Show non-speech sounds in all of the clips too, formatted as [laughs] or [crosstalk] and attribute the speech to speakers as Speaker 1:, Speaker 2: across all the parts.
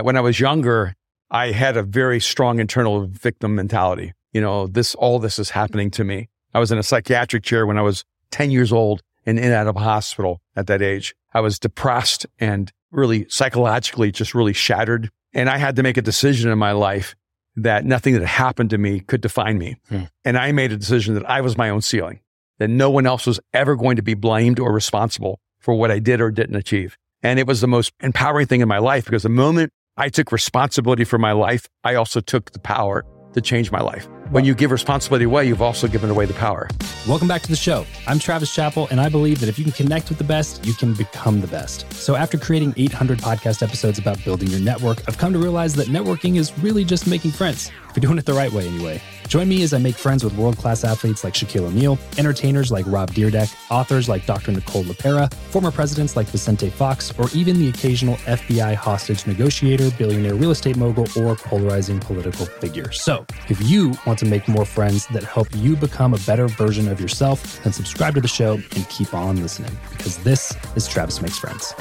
Speaker 1: when I was younger, I had a very strong internal victim mentality. You know, this, all this is happening to me. I was in a psychiatric chair when I was 10 years old and in and out of a hospital at that age. I was depressed and really psychologically just really shattered. And I had to make a decision in my life that nothing that happened to me could define me.
Speaker 2: Hmm.
Speaker 1: And I made a decision that I was my own ceiling, that no one else was ever going to be blamed or responsible for what I did or didn't achieve. And it was the most empowering thing in my life because the moment I took responsibility for my life, I also took the power to change my life. When you give responsibility away, you've also given away the power.
Speaker 2: Welcome back to the show. I'm Travis Chappell, and I believe that if you can connect with the best, you can become the best. So, after creating 800 podcast episodes about building your network, I've come to realize that networking is really just making friends, you're doing it the right way anyway. Join me as I make friends with world class athletes like Shaquille O'Neal, entertainers like Rob Dyrdek, authors like Dr. Nicole LePera, former presidents like Vicente Fox, or even the occasional FBI hostage negotiator, billionaire real estate mogul, or polarizing political figure. So, if you want to make more friends that help you become a better version of yourself, then subscribe to the show and keep on listening because this is Travis Makes Friends.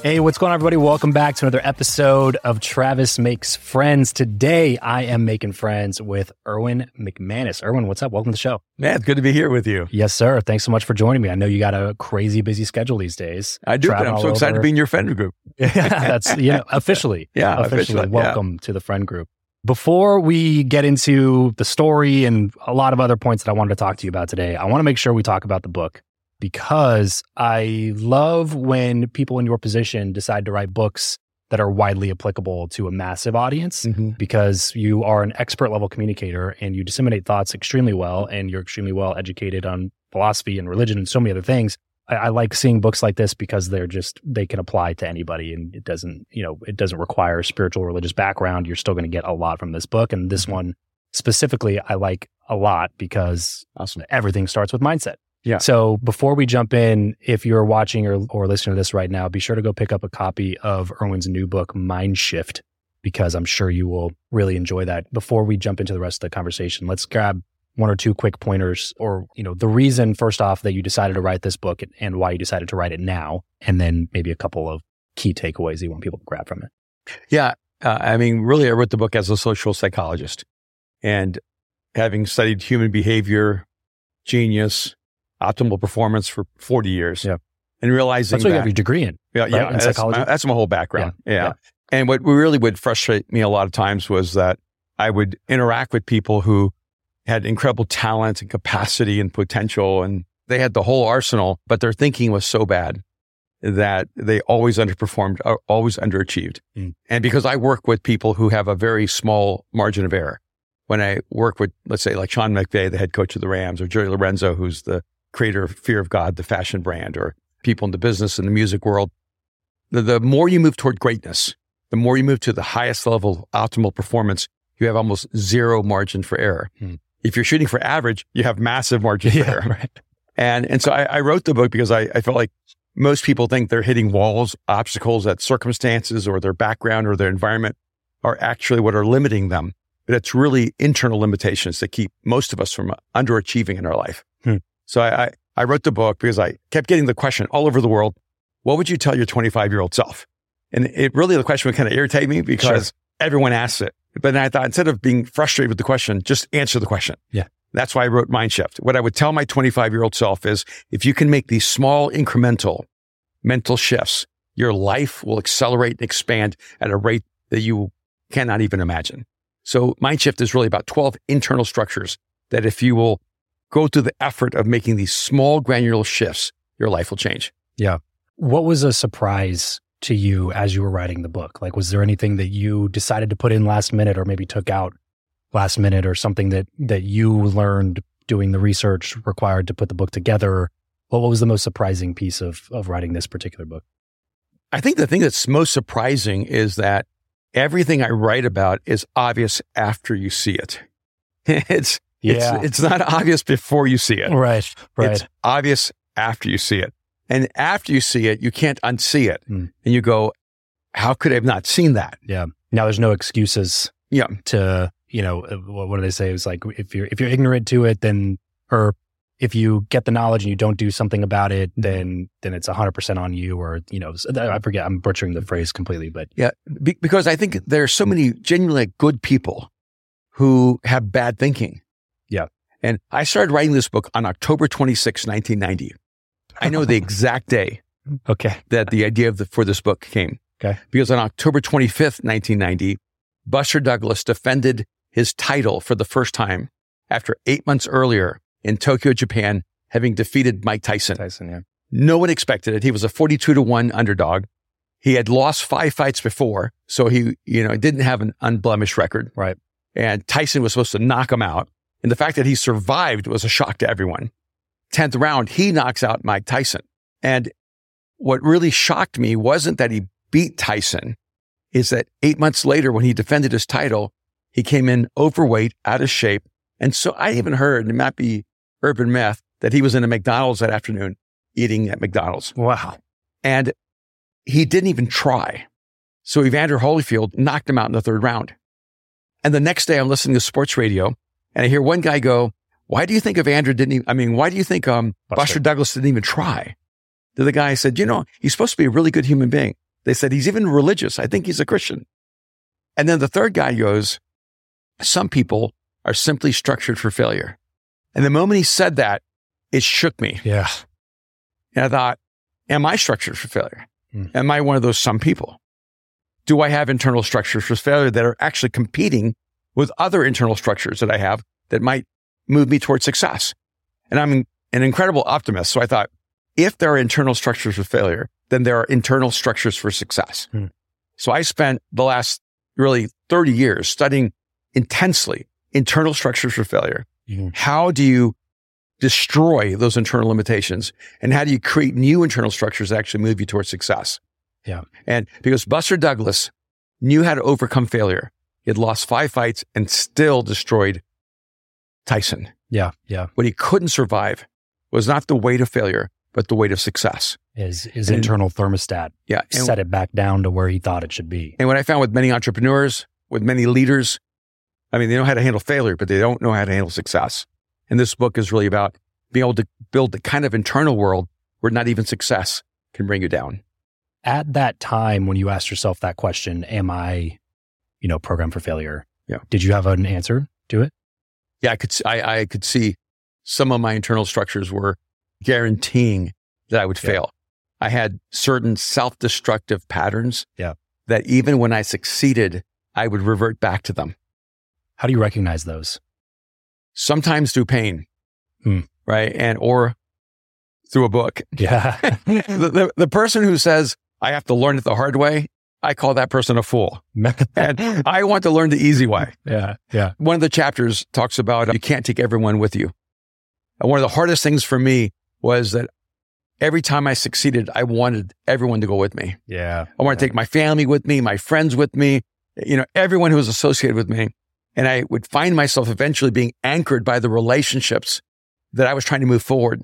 Speaker 2: Hey, what's going on, everybody? Welcome back to another episode of Travis Makes Friends. Today, I am making friends with Erwin McManus. Erwin, what's up? Welcome to the show.
Speaker 1: Man, it's good to be here with you.
Speaker 2: Yes, sir. Thanks so much for joining me. I know you got a crazy busy schedule these days.
Speaker 1: I do, but I'm so
Speaker 2: all
Speaker 1: excited to be in your friend group. [laughs]
Speaker 2: yeah, that's you know officially. [laughs]
Speaker 1: Yeah,
Speaker 2: officially,
Speaker 1: officially, yeah.
Speaker 2: welcome to the friend group. Before we get into the story and a lot of other points that I wanted to talk to you about today, I want to make sure we talk about the book because I love when people in your position decide to write books that are widely applicable to a massive audience mm-hmm. because you are an expert level communicator and you disseminate thoughts extremely well and you're extremely well educated on philosophy and religion and so many other things. I, I like seeing books like this because they're just they can apply to anybody and it doesn't you know it doesn't require a spiritual religious background. You're still going to get a lot from this book and this mm-hmm. one specifically I like a lot because
Speaker 1: Awesome.
Speaker 2: everything starts with mindset.
Speaker 1: Yeah.
Speaker 2: So before we jump in, if you're watching or, or listening to this right now, be sure to go pick up a copy of Erwin's new book, Mind Shift, because I'm sure you will really enjoy that. Before we jump into the rest of the conversation, let's grab one or two quick pointers or, you know, the reason first off that you decided to write this book and why you decided to write it now, and then maybe a couple of key takeaways you want people to grab from it.
Speaker 1: Yeah. Uh, I mean, really, I wrote the book as a social psychologist and having studied human behavior, genius, optimal performance for 40 years.
Speaker 2: Yeah.
Speaker 1: And realizing
Speaker 2: That's what you have your degree in.
Speaker 1: yeah,
Speaker 2: right,
Speaker 1: yeah,
Speaker 2: in
Speaker 1: that's,
Speaker 2: psychology?
Speaker 1: my, that's my whole background. Yeah.
Speaker 2: yeah.
Speaker 1: And what really would frustrate me a lot of times was that I would interact with people who had incredible talent and capacity and potential, and they had the whole arsenal, but their thinking was so bad that they always underperformed, or always underachieved.
Speaker 2: Mm.
Speaker 1: And because I work with people who have a very small margin of error, when I work with, let's say, like Sean McVay, the head coach of the Rams, or Jerry Lorenzo, who's the creator of Fear of God, the fashion brand, or people in the business and the music world, the, the more you move toward greatness, the more you move to the highest level of optimal performance, you have almost zero margin for error.
Speaker 2: Hmm.
Speaker 1: If you're shooting for average, you have massive margin for error.
Speaker 2: right.
Speaker 1: And and so I, I wrote the book because I, I felt like most people think they're hitting walls, obstacles that circumstances or their background or their environment are actually what are limiting them. But it's really internal limitations that keep most of us from underachieving in our life.
Speaker 2: Hmm.
Speaker 1: So I, I, I wrote the book because I kept getting the question all over the world, what would you tell your 25 year old self? And it really, the question would kind of irritate me because everyone asks it. But then I thought instead of being frustrated with the question, just answer the question.
Speaker 2: Yeah.
Speaker 1: That's why I wrote Mind Shift. What I would tell my 25 year old self is if you can make these small incremental mental shifts, your life will accelerate and expand at a rate that you cannot even imagine. So Mind Shift is really about 12 internal structures that if you will go through the effort of making these small granular shifts, your life will change. Yeah.
Speaker 2: What was a surprise to you as you were writing the book? Like, was there anything that you decided to put in last minute or maybe took out last minute or something that, that you learned doing the research required to put the book together? What was the most surprising piece of, of writing this particular book?
Speaker 1: I think the thing that's most surprising is that everything I write about is obvious after you see it. [laughs] it's, it's, it's not obvious before you see it.
Speaker 2: right. Right.
Speaker 1: It's obvious after you see it. And after you see it, you can't unsee it.
Speaker 2: Mm.
Speaker 1: And you go, how could I have not seen that?
Speaker 2: yeah. Now there's no excuses
Speaker 1: Yeah.
Speaker 2: to, you know, uh, what, what do they say? It's like, if you're, if you're ignorant to it, then, or if you get the knowledge and you don't do something about it, then then it's hundred percent on you. Or you know, I forget. I'm butchering the phrase completely, but
Speaker 1: yeah, be, because I think there are so many genuinely good people who have bad thinking. And I started writing this book on October 26, 1990. I know the [laughs] exact day.
Speaker 2: Okay.
Speaker 1: That the idea of the, for this book came.
Speaker 2: Okay.
Speaker 1: Because on October 25th, 1990, Buster Douglas defended his title for the first time after eight months earlier in Tokyo, Japan, having defeated Mike Tyson.
Speaker 2: Tyson, yeah.
Speaker 1: No one expected it. He was a 42 to 1 underdog. He had lost five fights before, so he, you know, didn't have an unblemished record.
Speaker 2: Right.
Speaker 1: And Tyson was supposed to knock him out. And the fact that he survived was a shock to everyone. 10th round, he knocks out Mike Tyson. And what really shocked me wasn't that he beat Tyson, is that eight months later, when he defended his title, he came in overweight, out of shape. And so I even heard, and it might be urban myth, that he was in a McDonald's that afternoon eating at McDonald's.
Speaker 2: Wow.
Speaker 1: And he didn't even try. So Evander Holyfield knocked him out in the third round. And the next day I'm listening to sports radio and I hear one guy go, why do you think Evander didn't even, I mean, why do you think um, Buster. Buster Douglas didn't even try? The other guy said, you know, he's supposed to be a really good human being. They said, he's even religious. I think he's a Christian. And then the third guy goes, some people are simply structured for failure. And the moment he said that, it shook me.
Speaker 2: Yeah.
Speaker 1: And I thought, am I structured for failure? Hmm. Am I one of those some people? Do I have internal structures for failure that are actually competing with other internal structures that I have that might move me towards success? And I'm an incredible optimist. So I thought, if there are internal structures for failure, then there are internal structures for success. Hmm. So I spent the last really 30 years studying intensely internal structures for failure. Mm-hmm. How do you destroy those internal limitations? And how do you create new internal structures that actually move you towards success?
Speaker 2: Yeah.
Speaker 1: And because Buster Douglas knew how to overcome failure, he had lost five fights and still destroyed Tyson.
Speaker 2: Yeah. Yeah.
Speaker 1: What he couldn't survive was not the weight of failure, but the weight of success.
Speaker 2: His, his internal thermostat
Speaker 1: yeah,
Speaker 2: set it back down to where he thought it should be.
Speaker 1: And what I found with many entrepreneurs, with many leaders, I mean, they know how to handle failure, but they don't know how to handle success. And this book is really about being able to build the kind of internal world where not even success can bring you down.
Speaker 2: At that time, when you asked yourself that question, am I, you know, program for failure?
Speaker 1: Yeah.
Speaker 2: Did you have an answer to it?
Speaker 1: Yeah, I could, I, I could see some of my internal structures were guaranteeing that I would yeah. fail. I had certain self-destructive patterns
Speaker 2: yeah.
Speaker 1: that even when I succeeded, I would revert back to them.
Speaker 2: How do you recognize those?
Speaker 1: Sometimes through pain,
Speaker 2: hmm.
Speaker 1: right? And or through a book.
Speaker 2: Yeah. [laughs]
Speaker 1: the, the, the person who says, I have to learn it the hard way, I call that person a fool. [laughs] and I want to learn the easy way.
Speaker 2: Yeah. Yeah.
Speaker 1: One of the chapters talks about you can't take everyone with you. And one of the hardest things for me was that every time I succeeded, I wanted everyone to go with me.
Speaker 2: Yeah.
Speaker 1: I want
Speaker 2: yeah.
Speaker 1: to take my family with me, my friends with me, you know, everyone who was associated with me. And I would find myself eventually being anchored by the relationships that I was trying to move forward.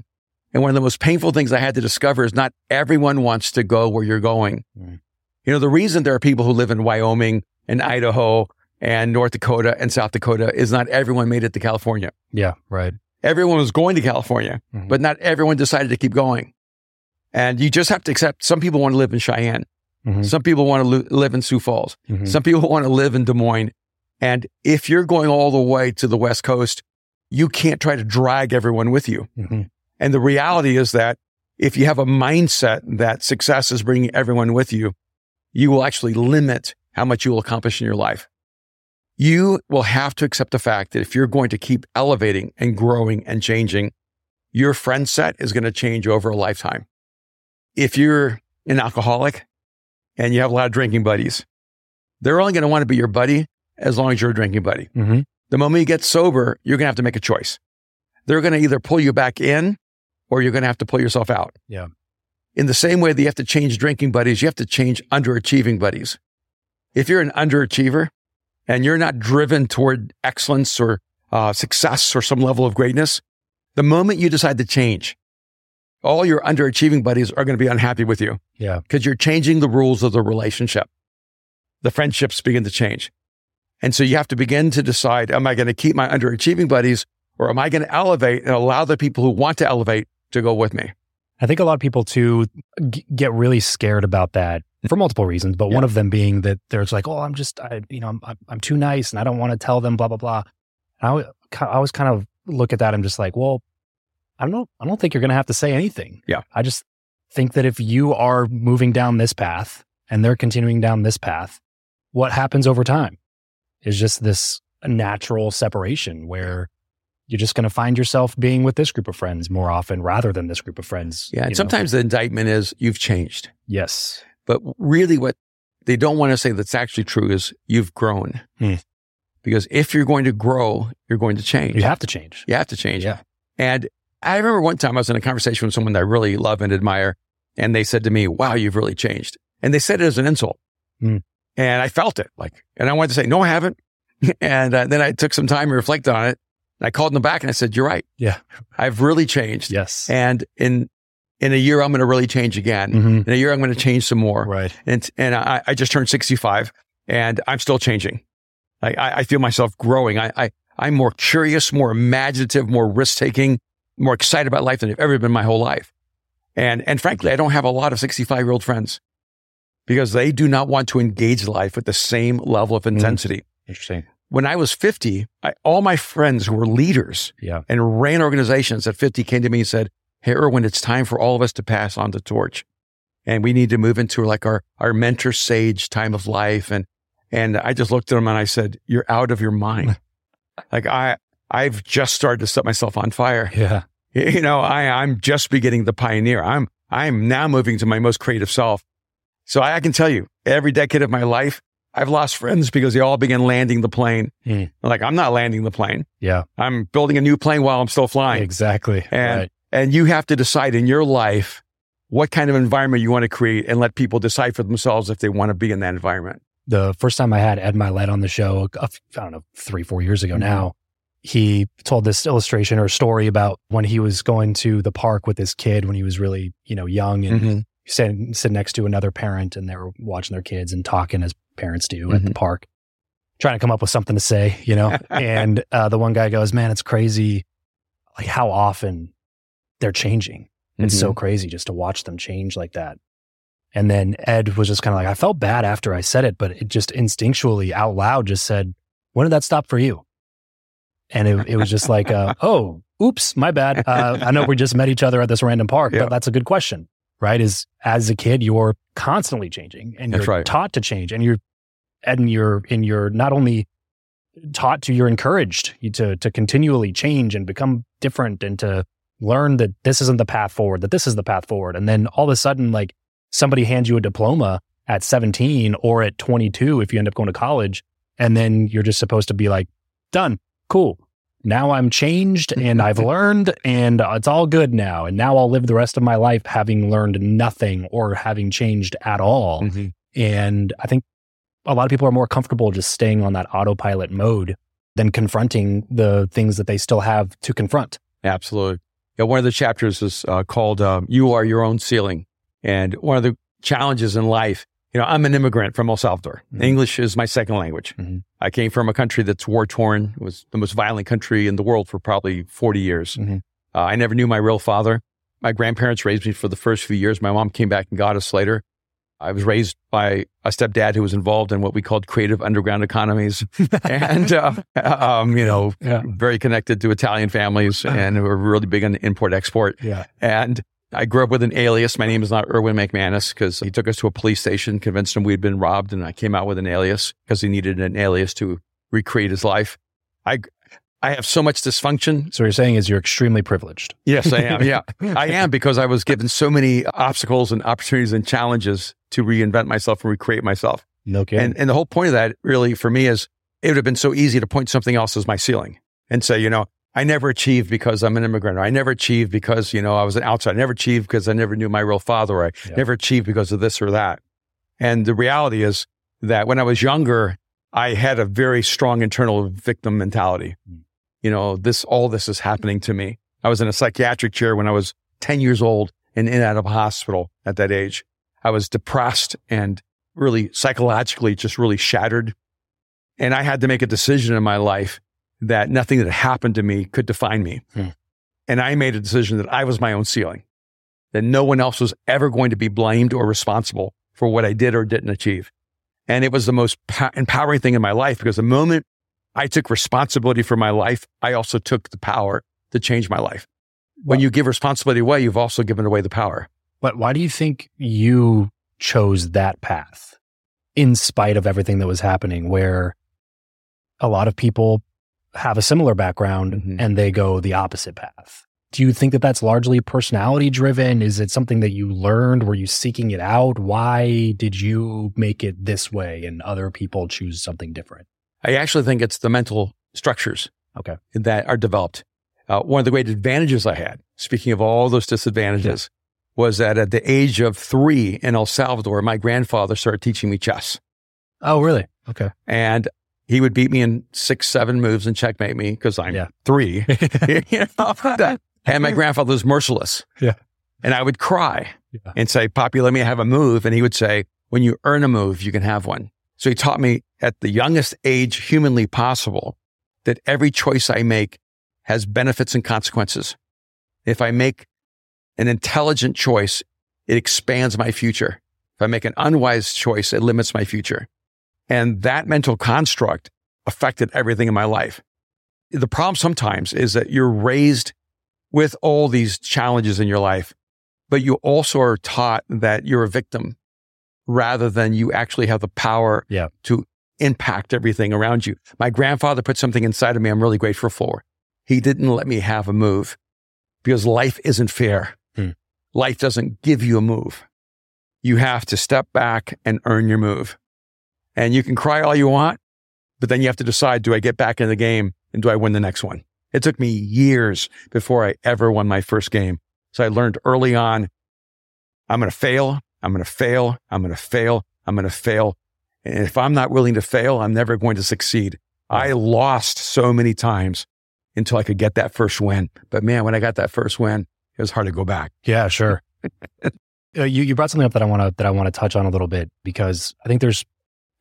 Speaker 1: And one of the most painful things I had to discover is not everyone wants to go where you're going. Mm. You know, the reason there are people who live in Wyoming and Idaho and North Dakota and South Dakota is not everyone made it to California.
Speaker 2: Yeah, right.
Speaker 1: Everyone was going to California, mm-hmm. but not everyone decided to keep going. And you just have to accept some people want to live in Cheyenne. Mm-hmm. Some people want to li- live in Sioux Falls. Mm-hmm. Some people want to live in Des Moines. And if you're going all the way to the West Coast, you can't try to drag everyone with you.
Speaker 2: Mm-hmm.
Speaker 1: And the reality is that if you have a mindset that success is bringing everyone with you, you will actually limit how much you will accomplish in your life. You will have to accept the fact that if you're going to keep elevating and growing and changing, your friend set is going to change over a lifetime. If you're an alcoholic and you have a lot of drinking buddies, they're only going to want to be your buddy as long as you're a drinking buddy.
Speaker 2: Mm-hmm.
Speaker 1: The moment you get sober, you're going to have to make a choice. They're going to either pull you back in or you're going to have to pull yourself out.
Speaker 2: Yeah.
Speaker 1: In the same way that you have to change drinking buddies, you have to change underachieving buddies. If you're an underachiever and you're not driven toward excellence or uh, success or some level of greatness, the moment you decide to change, all your underachieving buddies are going to be unhappy with you.
Speaker 2: Yeah.
Speaker 1: Because you're changing the rules of the relationship. The friendships begin to change. And so you have to begin to decide, am I going to keep my underachieving buddies or am I going to elevate and allow the people who want to elevate to go with me?
Speaker 2: I think a lot of people too g- get really scared about that for multiple reasons, but
Speaker 1: Yeah.
Speaker 2: one of them being that there's like, oh, I'm just, I, you know, I'm, I'm, too nice and I don't want to tell them blah, blah, blah. And I, I always kind of look at that. I'm just like, well, I don't know. I don't think you're going to have to say anything.
Speaker 1: Yeah.
Speaker 2: I just think that if you are moving down this path and they're continuing down this path, what happens over time is just this natural separation where you're just going to find yourself being with this group of friends more often rather than this group of friends.
Speaker 1: Yeah. And
Speaker 2: know?
Speaker 1: sometimes the indictment is you've changed.
Speaker 2: yes.
Speaker 1: But really, what they don't want to say that's actually true is you've grown.
Speaker 2: Hmm.
Speaker 1: Because if you're going to grow, you're going to change.
Speaker 2: You have to change.
Speaker 1: You have to change.
Speaker 2: Yeah.
Speaker 1: And I remember one time I was in a conversation with someone that I really love and admire, and they said to me, Wow, you've really changed. And they said it as an insult.
Speaker 2: Hmm.
Speaker 1: And I felt it like, and I wanted to say, No, I haven't. [laughs] and uh, then I took some time to reflect on it. I called them back and I said, You're right.
Speaker 2: Yeah.
Speaker 1: I've really changed.
Speaker 2: Yes.
Speaker 1: And in in a year, I'm going to really change again.
Speaker 2: Mhm.
Speaker 1: In a year, I'm going to change some more.
Speaker 2: Right.
Speaker 1: And and I, I just turned 65 and I'm still changing. I, I, I feel myself growing. I, I, I'm more curious, more imaginative, more risk taking, more excited about life than I've ever been my whole life. And, and frankly, I don't have a lot of 65 year old friends because they do not want to engage life with the same level of intensity.
Speaker 2: Interesting.
Speaker 1: When I was 50, I, all my friends who were leaders
Speaker 2: Yeah.
Speaker 1: and ran organizations at 50 came to me and said, Hey, Erwin, it's time for all of us to pass on the torch. And we need to move into like our, our mentor sage time of life. And, and I just looked at them and I said, you're out of your mind. [laughs] like I, I've just started to set myself on fire.
Speaker 2: Yeah. [laughs]
Speaker 1: You know, I, I'm just beginning the pioneer. I'm, I'm now moving to my most creative self. So I, I can tell you every decade of my life, I've lost friends because they all began landing the plane.
Speaker 2: Hmm.
Speaker 1: Like I'm not landing the plane.
Speaker 2: Yeah.
Speaker 1: I'm building a new plane while I'm still flying.
Speaker 2: Exactly.
Speaker 1: And
Speaker 2: right.
Speaker 1: and you have to decide in your life what kind of environment you want to create and let people decide for themselves if they want to be in that environment.
Speaker 2: the first time I had Ed Mylett on the show, I don't know, three, four years ago
Speaker 1: Mhm.
Speaker 2: now, he told this illustration or story about when he was going to the park with his kid when he was really, you know, young and
Speaker 1: Mm-hmm.
Speaker 2: Sitting, sitting next to another parent and they were watching their kids and talking as parents do at the
Speaker 1: Mhm.
Speaker 2: park, trying to come up with something to say, you know. [laughs] and uh, the one guy goes, "Man, it's crazy, like how often they're changing. It's
Speaker 1: Mm-hmm.
Speaker 2: so crazy just to watch them change like that." And then Ed was just kind of like, I felt bad after I said it, but it just instinctually out loud just said, "When did that stop for you?" And it, it was just like, uh, [laughs] "Oh, oops, my bad. Uh, I know we just met each other at this random park,
Speaker 1: Yeah.
Speaker 2: but that's a good question." Right? Is as a kid, you're constantly changing and
Speaker 1: That's
Speaker 2: you're
Speaker 1: right.
Speaker 2: taught to change and you're, and you're, and you're not only taught to, you're encouraged to, to continually change and become different and to learn that this isn't the path forward, that this is the path forward. And then all of a sudden, like somebody hands you a diploma at 17 or at 22 if you end up going to college. And then you're just supposed to be like, done, cool. Now I'm changed [laughs] and I've learned and it's all good now. And now I'll live the rest of my life having learned nothing or having changed at all.
Speaker 1: Mhm.
Speaker 2: And I think a lot of people are more comfortable just staying on that autopilot mode than confronting the things that they still have to confront.
Speaker 1: Absolutely. Yeah, one of the chapters is uh, called um, "You Are Your Own Ceiling," and one of the challenges in life. You know, I'm an immigrant from El Salvador.
Speaker 2: Mhm.
Speaker 1: English is my second language.
Speaker 2: Mhm.
Speaker 1: I came from a country that's war torn. It was the most violent country in the world for probably 40 years.
Speaker 2: Mhm.
Speaker 1: Uh, I never knew my real father. My grandparents raised me for the first few years. My mom came back and got us later. I was raised by a stepdad who was involved in what we called creative underground economies, [laughs] and uh, um, you know,
Speaker 2: Yeah.
Speaker 1: very connected to Italian families, and we're really big on import export.
Speaker 2: Yeah.
Speaker 1: And I grew up with an alias. My name is not Erwin McManus because he took us to a police station, convinced him we'd been robbed, and I came out with an alias because he needed an alias to recreate his life. I I have so much dysfunction.
Speaker 2: So what you're saying is you're extremely privileged.
Speaker 1: Yes, I am. Yeah, [laughs] I am because I was given so many obstacles and opportunities and challenges to reinvent myself and recreate myself.
Speaker 2: No kidding.
Speaker 1: And and the whole point of that really for me is it would have been so easy to point something else as my ceiling and say, you know, I never achieved because I'm an immigrant, or I never achieved because, you know, I was an outsider. I never achieved because I never knew my real father, or I
Speaker 2: Yeah.
Speaker 1: never achieved because of this or that. And the reality is that when I was younger, I had a very strong internal victim mentality.
Speaker 2: Mm.
Speaker 1: You know, this all this is happening to me. I was in a psychiatric chair when I was 10 years old and in and out of a hospital at that age. I was depressed and really psychologically just really shattered. And I had to make a decision in my life that nothing that happened to me could define me.
Speaker 2: Hmm.
Speaker 1: And I made a decision that I was my own ceiling, that no one else was ever going to be blamed or responsible for what I did or didn't achieve. And it was the most po- empowering thing in my life because the moment I took responsibility for my life, I also took the power to change my life. When
Speaker 2: Well-
Speaker 1: you give responsibility away, you've also given away the power.
Speaker 2: But why do you think you chose that path in spite of everything that was happening where a lot of people have a similar background
Speaker 1: Mhm.
Speaker 2: and they go the opposite path? Do you think that that's largely personality driven? Is it something that you learned? Were you seeking it out? Why did you make it this way and other people choose something different?
Speaker 1: I actually think it's the mental structures
Speaker 2: Okay.
Speaker 1: that are developed. Uh, one of the great advantages I had, speaking of all those disadvantages, was that at the age of three in El Salvador, my grandfather started teaching me chess.
Speaker 2: Oh, really? Okay.
Speaker 1: And he would beat me in six, seven moves and checkmate me because I'm
Speaker 2: Yeah.
Speaker 1: three. [laughs] You know, that- [laughs] and my grandfather was merciless.
Speaker 2: Yeah.
Speaker 1: And I would cry
Speaker 2: Yeah.
Speaker 1: and say, Poppy, let me have a move. And he would say, when you earn a move, you can have one. So he taught me at the youngest age humanly possible that every choice I make has benefits and consequences. If I make an intelligent choice, it expands my future. If I make an unwise choice, it limits my future. And that mental construct affected everything in my life. The problem sometimes is that you're raised with all these challenges in your life, but you also are taught that you're a victim rather than you actually have the power
Speaker 2: Yeah.
Speaker 1: to impact everything around you. My grandfather put something inside of me I'm really grateful for. He didn't let me have a move because life isn't fair.
Speaker 2: Hmm.
Speaker 1: Life doesn't give you a move. You have to step back and earn your move. And you can cry all you want, but then you have to decide do I get back in the game and do I win the next one? It took me years before I ever won my first game. So I learned early on I'm going to fail. I'm going to fail. I'm going to fail. I'm going to fail. And if I'm not willing to fail, I'm never going to succeed. I lost so many times until I could get that first win. But man, when I got that first win, it was hard to go back.
Speaker 2: Yeah, sure. [laughs] uh, you you brought something up that I want to that I want to touch on a little bit because I think there's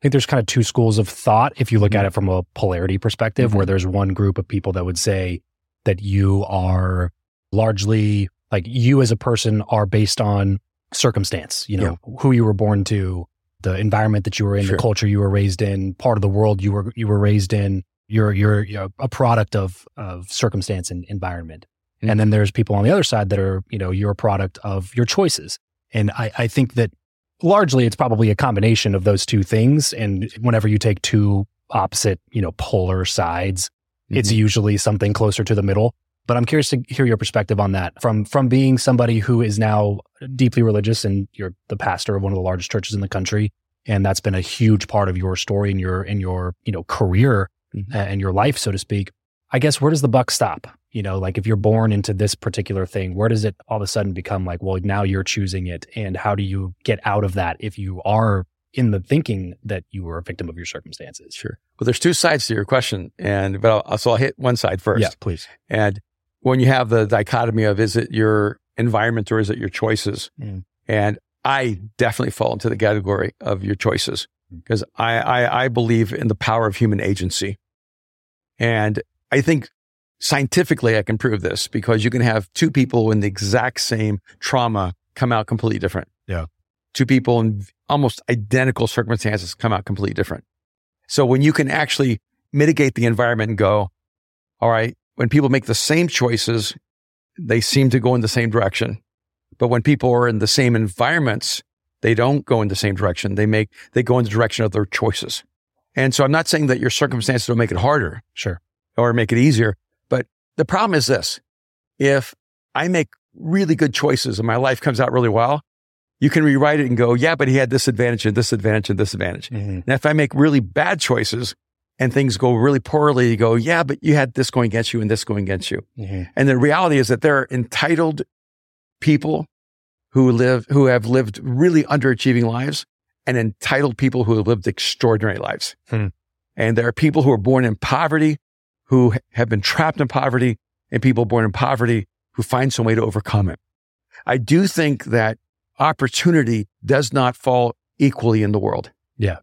Speaker 2: I think there's kind of two schools of thought if you look mm-hmm. at it from a polarity perspective, where mm-hmm. there's one group of people that would say that you are largely like you as a person are based on circumstance, you know, who you were born to, the environment that you were in,
Speaker 1: Sure.
Speaker 2: the culture you were raised in, part of the world you were you were raised in. You're you're, you're a product of of circumstance and environment. And mm. then there's people on the other side that are, you know, you're a product of your choices. And I, I think that largely it's probably a combination of those two things. And whenever you take two opposite, you know, polar sides, it's
Speaker 1: Mhm.
Speaker 2: usually something closer to the middle. But I'm curious to hear your perspective on that from from being somebody who is now deeply religious and you're the pastor of one of the largest churches in the country. And that's been a huge part of your story and your in your, you know, career
Speaker 1: Mhm.
Speaker 2: uh, and your life, so to speak. I guess where does the buck stop? You know, like if you're born into this particular thing, where does it all of a sudden become like, well, now you're choosing it? And how do you get out of that if you are in the thinking that you were a victim of your circumstances?
Speaker 1: Sure. Well, there's two sides to your question, and but I'll, so I'll hit one side first.
Speaker 2: Yeah, please.
Speaker 1: And when you have the dichotomy of is it your environment or is it your choices?
Speaker 2: Mm.
Speaker 1: And I definitely fall into the category of your choices because I, I, I believe in the power of human agency. And I think scientifically I can prove this because you can have two people in the exact same trauma come out completely different.
Speaker 2: Yeah.
Speaker 1: Two people in almost identical circumstances come out completely different. So when you can actually mitigate the environment and go, all right, when people make the same choices, they seem to go in the same direction. But when people are in the same environments, they don't go in the same direction. They make, they go in the direction of their choices. And so I'm not saying that your circumstances will make it harder
Speaker 2: Sure.
Speaker 1: Or make it easier. But the problem is this. If I make really good choices and my life comes out really well, you can rewrite it and go, yeah, but he had this advantage and this advantage and this advantage. Now, if I make really bad choices and things go really poorly, you go, yeah, but you had this going against you and this going against you. And the reality is that there are entitled people who live, who have lived really underachieving lives and entitled people who have lived extraordinary lives.
Speaker 2: Hmm.
Speaker 1: And there are people who are born in poverty, who have been trapped in poverty and people born in poverty who find some way to overcome it. I do think that opportunity does not fall equally in the world.
Speaker 2: Yeah.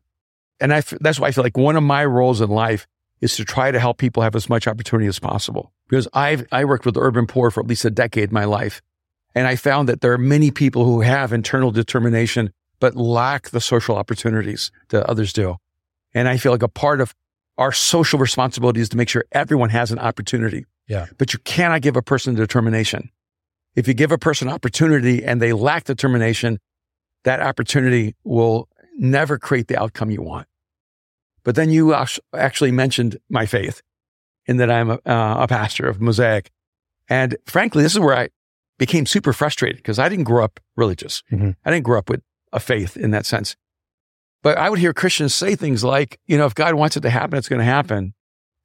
Speaker 1: And I, f- that's why I feel like one of my roles in life is to try to help people have as much opportunity as possible. Because I've, I worked with the urban poor for at least a decade in my life. And I found that there are many people who have internal determination, but lack the social opportunities that others do. And I feel like a part of our social responsibility is to make sure everyone has an opportunity.
Speaker 2: Yeah.
Speaker 1: But you cannot give a person determination. If you give a person opportunity and they lack determination, that opportunity will never create the outcome you want. But then you actually mentioned my faith in that I'm a, uh, a pastor of Mosaic. And frankly, this is where I became super frustrated because I didn't grow up religious.
Speaker 2: Mhm.
Speaker 1: I didn't grow up with a faith in that sense. But I would hear Christians say things like, you know, if God wants it to happen, it's going to happen.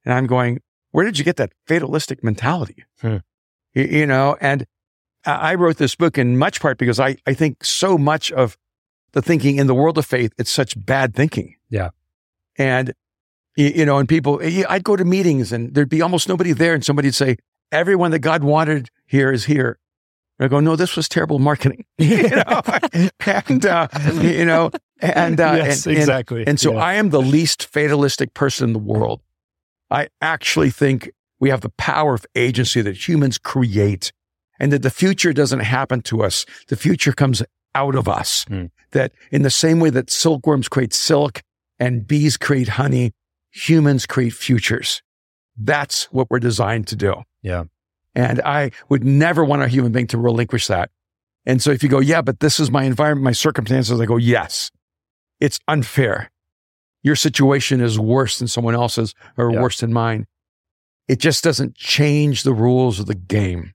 Speaker 1: And I'm going, where did you get that fatalistic mentality?
Speaker 2: Hmm.
Speaker 1: You, you know, and I wrote this book in much part because I, I think so much of the thinking in the world of faith, it's such bad thinking.
Speaker 2: Yeah.
Speaker 1: And, you know, and people, I'd go to meetings and there'd be almost nobody there. And somebody'd say, everyone that God wanted here is here. And I go, no, this was terrible marketing. [laughs] you know, [laughs] and, uh, you know, and, uh,
Speaker 2: yes,
Speaker 1: and, and-
Speaker 2: exactly.
Speaker 1: and so
Speaker 2: Yeah.
Speaker 1: I am the least fatalistic person in the world. I actually think we have the power of agency that humans create and that the future doesn't happen to us. The future comes out of us.
Speaker 2: Hmm.
Speaker 1: That in the same way that silkworms create silk and bees create honey, humans create futures. That's what we're designed to do.
Speaker 2: Yeah.
Speaker 1: And I would never want a human being to relinquish that. And so if you go, yeah, but this is my environment, my circumstances, I go, yes, it's unfair. Your situation is worse than someone else's or
Speaker 2: Yeah.
Speaker 1: worse than mine. It just doesn't change the rules of the game.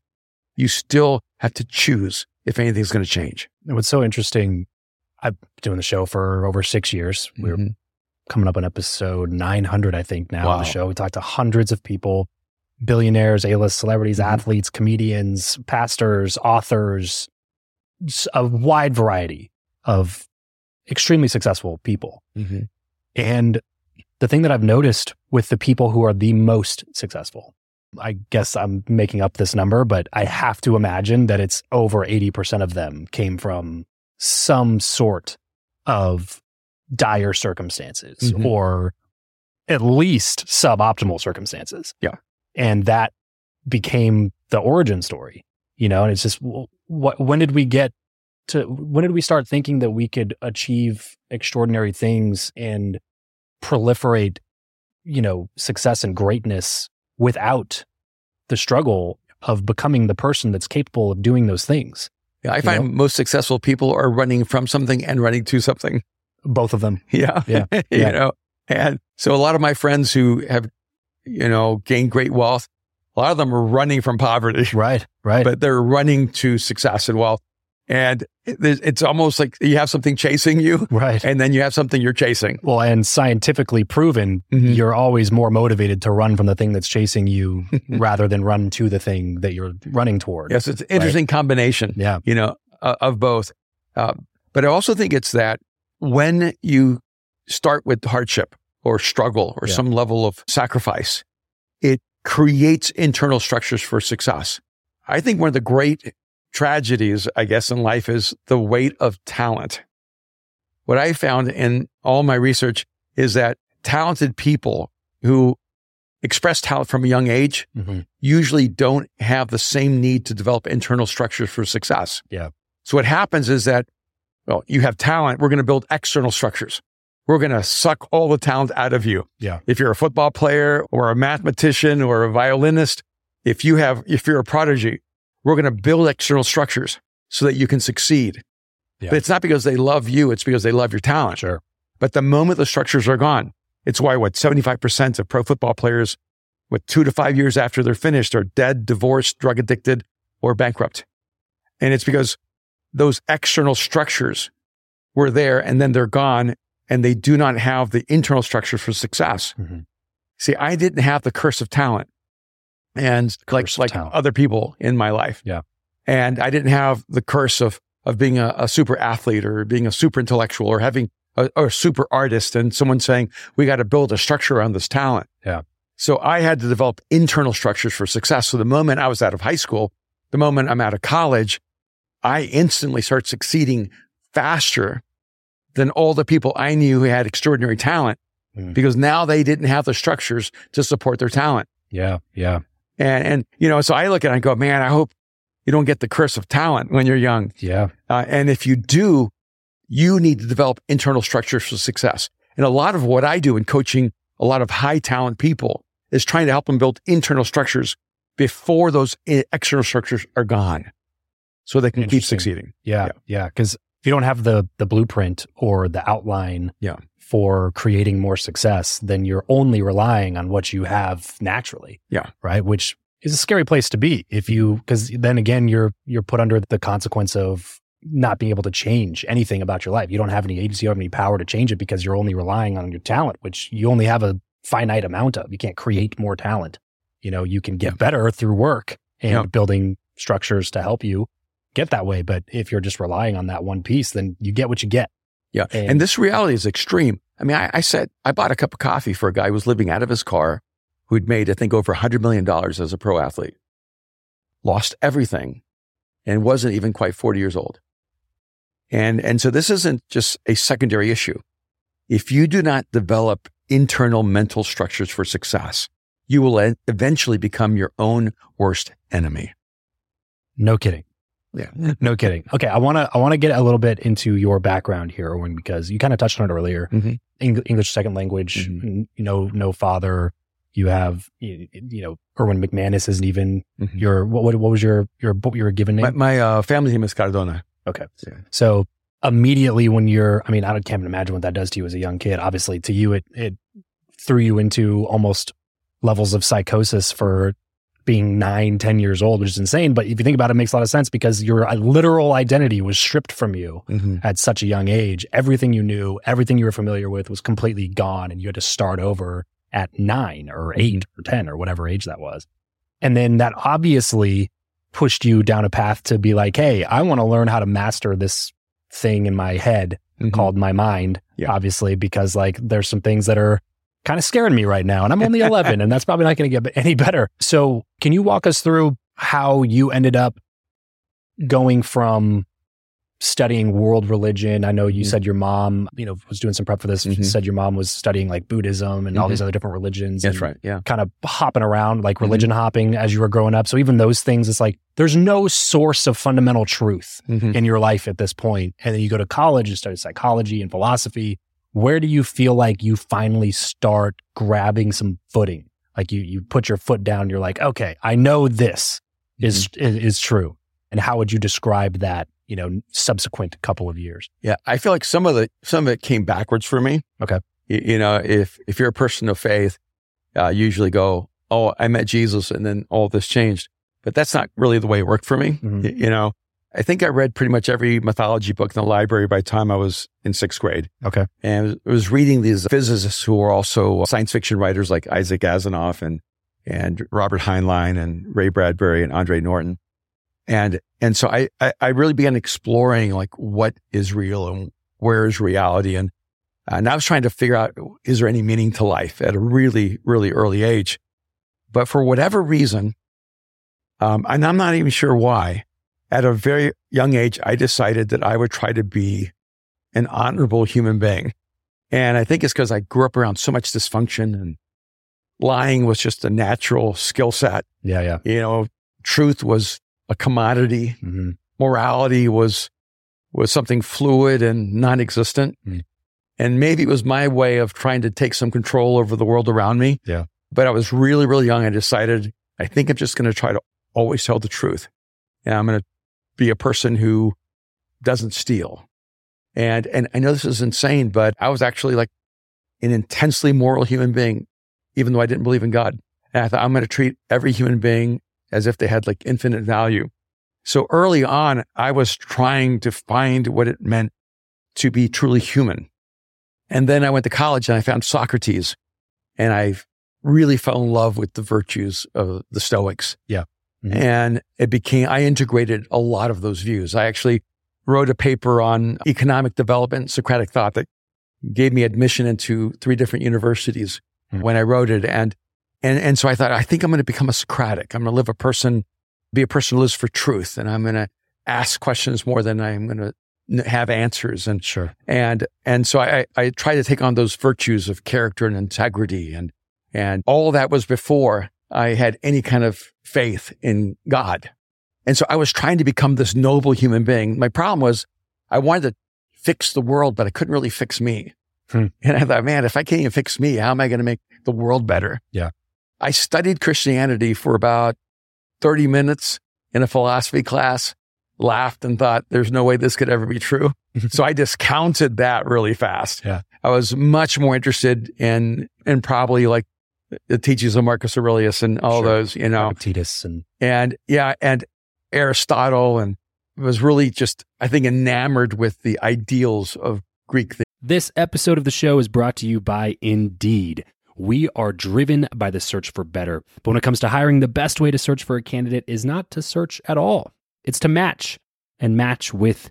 Speaker 1: You still have to choose if anything's going to change.
Speaker 2: And what's so interesting, I've been doing the show for over six years. We're
Speaker 1: Mhm.
Speaker 2: coming up on episode 900, I think, now of
Speaker 1: Wow.
Speaker 2: the show. We talked to hundreds of people, billionaires, A-list celebrities,
Speaker 1: Mhm.
Speaker 2: athletes, comedians, pastors, authors, a wide variety of extremely successful people. And the thing that I've noticed with the people who are the most successful, I guess I'm making up this number, but I have to imagine that it's over 80% of them came from some sort of dire circumstances
Speaker 1: Mhm.
Speaker 2: or at least suboptimal circumstances.
Speaker 1: Yeah.
Speaker 2: And that became the origin story, you know, and it's just wh- what, when did we get to, when did we start thinking that we could achieve extraordinary things and proliferate, you know, success and greatness without the struggle of becoming the person that's capable of doing those things?
Speaker 1: Yeah, I find most successful people are running from something and running to something.
Speaker 2: Both of them. [laughs]
Speaker 1: Yeah.
Speaker 2: Yeah. [laughs]
Speaker 1: you
Speaker 2: Yeah.
Speaker 1: know, and so a lot of my friends who have, you know, gained great wealth, a lot of them are running from poverty,
Speaker 2: Right. Right.
Speaker 1: but they're running to success and wealth. And it's almost like you have something chasing you
Speaker 2: right.
Speaker 1: and then you have something you're chasing.
Speaker 2: Well, and scientifically proven,
Speaker 1: Mhm.
Speaker 2: you're always more motivated to run from the thing that's chasing you [laughs] rather than run to the thing that you're running toward.
Speaker 1: Yes, it's an interesting combination.
Speaker 2: Yeah.
Speaker 1: you know, uh, of both. Uh, but I also think it's that when you start with hardship or struggle or
Speaker 2: Yeah.
Speaker 1: some level of sacrifice, it creates internal structures for success. I think one of the great tragedies, I guess, in life is the weight of talent. What I found in all my research is that talented people who express talent from a young age
Speaker 2: Mhm.
Speaker 1: usually don't have the same need to develop internal structures for success.
Speaker 2: Yeah.
Speaker 1: So what happens is that, well, you have talent. We're going to build external structures. We're going to suck all the talent out of you.
Speaker 2: Yeah.
Speaker 1: If you're a football player or a mathematician or a violinist, if you have, if you're a prodigy, we're going to build external structures so that you can succeed.
Speaker 2: Yeah.
Speaker 1: But it's not because they love you. It's because they love your talent.
Speaker 2: Sure.
Speaker 1: But the moment the structures are gone, it's why what 75% of pro football players with two to five years after they're finished are dead, divorced, drug addicted, or bankrupt. And it's because those external structures were there and then they're gone and they do not have the internal structures for success.
Speaker 2: Mhm.
Speaker 1: See, I didn't have the curse of talent and like, like
Speaker 2: talent.
Speaker 1: other people in my life.
Speaker 2: Yeah.
Speaker 1: And I didn't have the curse of, of being a, a super athlete or being a super intellectual or having a, a super artist and someone saying, we got to build a structure around this talent.
Speaker 2: Yeah.
Speaker 1: So I had to develop internal structures for success. So the moment I was out of high school, the moment I'm out of college, I instantly start succeeding faster than all the people I knew who had extraordinary talent
Speaker 2: Mm.
Speaker 1: because now they didn't have the structures to support their talent.
Speaker 2: Yeah. Yeah.
Speaker 1: And, and, you know, so I look at it and go, man, I hope you don't get the curse of talent when you're young.
Speaker 2: Yeah.
Speaker 1: Uh, and if you do, you need to develop internal structures for success. And a lot of what I do in coaching a lot of high talent people is trying to help them build internal structures before those external structures are gone so they can keep succeeding.
Speaker 2: Yeah. Yeah. Because if you don't have the the blueprint or the outline
Speaker 1: Yeah.
Speaker 2: for creating more success, then you're only relying on what you have naturally.
Speaker 1: Yeah.
Speaker 2: Right. Which is a scary place to be if you because then again you're you're put under the consequence of not being able to change anything about your life. You don't have any agency, you don't have any power to change it because you're only relying on your talent, which you only have a finite amount of. You can't create more talent. You know, you can get
Speaker 1: Yeah.
Speaker 2: better through work and
Speaker 1: Yeah.
Speaker 2: building structures to help you get that way. But if you're just relying on that one piece, then you get what you get.
Speaker 1: Yeah.
Speaker 2: And-
Speaker 1: And, this reality is extreme. I mean, I, I said, I bought a cup of coffee for a guy who was living out of his car who'd made, I think, over $100 million as a pro athlete, lost everything, and wasn't even quite 40 years old. And, and so this isn't just a secondary issue. If you do not develop internal mental structures for success, you will eventually become your own worst enemy.
Speaker 2: No kidding.
Speaker 1: Yeah. [laughs]
Speaker 2: No kidding. Okay, I want to I want to get a little bit into your background here, Owen, because you kind of touched on it earlier.
Speaker 1: Mhm.
Speaker 2: Eng- English second language,
Speaker 1: Mhm.
Speaker 2: n- you know, no father. You have, you, you know, Erwin McManus isn't even
Speaker 1: Mhm.
Speaker 2: your what? What, what was your your your given name?
Speaker 1: My, my uh, family name is Cardona.
Speaker 2: Okay.
Speaker 1: Yeah.
Speaker 2: So immediately when you're, I mean, I can't even imagine what that does to you as a young kid. Obviously, to you, it it threw you into almost levels of psychosis for being nine, ten years old, which is insane. But if you think about it, it makes a lot of sense because your uh, literal identity was stripped from you at such a young age. Everything you knew, everything you were familiar with was completely gone, and you had to start over at nine or 8 or 10 or whatever age that was. And then that obviously pushed you down a path to be like, hey, I want to learn how to master this thing in my head
Speaker 1: Mhm.
Speaker 2: called my mind,
Speaker 1: Yeah.
Speaker 2: obviously, because like there's some things that are kind of scaring me right now. And I'm only 11, and that's probably not going to get any better. So, can you walk us through how you ended up going from studying world religion? I know you
Speaker 1: Mhm.
Speaker 2: said your mom, you know, was doing some prep for this,
Speaker 1: Mhm.
Speaker 2: said your mom was studying like Buddhism and all
Speaker 1: Mhm.
Speaker 2: these other different religions.
Speaker 1: That's
Speaker 2: and
Speaker 1: right. Yeah.
Speaker 2: Kind of hopping around, like
Speaker 1: Mhm.
Speaker 2: religion hopping as you were growing up. So, even those things, it's like there's no source of fundamental truth
Speaker 1: Mhm.
Speaker 2: in your life at this point. point, and then you go to college and study psychology and philosophy, where do you feel like you finally start grabbing some footing? Like you you put your foot down, you're like, okay, I know this is
Speaker 1: Mm-hmm.
Speaker 2: is, is true. And how would you describe that, you know, subsequent couple of years?
Speaker 1: Yeah, I feel like some of the some of it came backwards for me.
Speaker 2: Okay.
Speaker 1: you, you know, if if you're a person of faith, uh, you usually go, "Oh, I met Jesus, and then all this changed." But that's not really the way it worked for me.
Speaker 2: Mhm.
Speaker 1: Y- You know, I think I read pretty much every mythology book in the library by the time I was in sixth grade,
Speaker 2: Okay.
Speaker 1: and I was reading these physicists who were also science fiction writers like Isaac Asimov and and Robert Heinlein and Ray Bradbury and Andre Norton. And and so I, I I really began exploring like what is real and where is reality and and I was trying to figure out is there any meaning to life at a really really early age, but for whatever reason, um, and I'm not even sure why, at a very young age I decided that I would try to be an honorable human being, and I think it's because I grew up around so much dysfunction and lying was just a natural skill set.
Speaker 2: Yeah, yeah.
Speaker 1: You know, truth was a commodity
Speaker 2: hmm
Speaker 1: morality was was something fluid and non-existent
Speaker 2: Mm.
Speaker 1: and maybe it was my way of trying to take some control over the world around me
Speaker 2: Yeah.
Speaker 1: but i was really really young i decided i think i'm just going to try to always tell the truth and i'm going to be a person who doesn't steal and and i know this is insane but i was actually like an intensely moral human being even though i didn't believe in god and i thought i'm going to treat every human being as if they had like infinite value so early on, I was trying to find what it meant to be truly human. And then I went to college and I found Socrates and I really fell in love with the virtues of the Stoics.
Speaker 2: Yeah. Mhm.
Speaker 1: And it became, I integrated a lot of those views. I actually wrote a paper on economic development, Socratic thought that gave me admission into three different universities
Speaker 2: Mhm.
Speaker 1: when I wrote it. And, and, and so I thought, I think I'm going to become a Socratic. I'm going to live a person be a person who lives for truth and I'm going to ask questions more than I'm going to have answers and
Speaker 2: Sure.
Speaker 1: and and so I I try to take on those virtues of character and integrity and and all that was before I had any kind of faith in God. And so I was trying to become this noble human being. My problem was I wanted to fix the world, but I couldn't really fix me.
Speaker 2: Hmm.
Speaker 1: And I thought, man, if I can't even fix me, how am I going to make the world better?
Speaker 2: Yeah.
Speaker 1: I studied Christianity for about 30 minutes in a philosophy class, laughed and thought, there's no way this could ever be true. [laughs] so I discounted that really fast.
Speaker 2: Yeah.
Speaker 1: I was much more interested in, in probably like the teachings of Marcus Aurelius and all
Speaker 2: Sure.
Speaker 1: those, you know,
Speaker 2: Epictetus and
Speaker 1: and yeah, and Aristotle and was really just, I think, enamored with the ideals of Greek thinking.
Speaker 2: This episode of the show is brought to you by Indeed. We are driven by the search for better. But when it comes to hiring, the best way to search for a candidate is not to search at all, it's to match and match with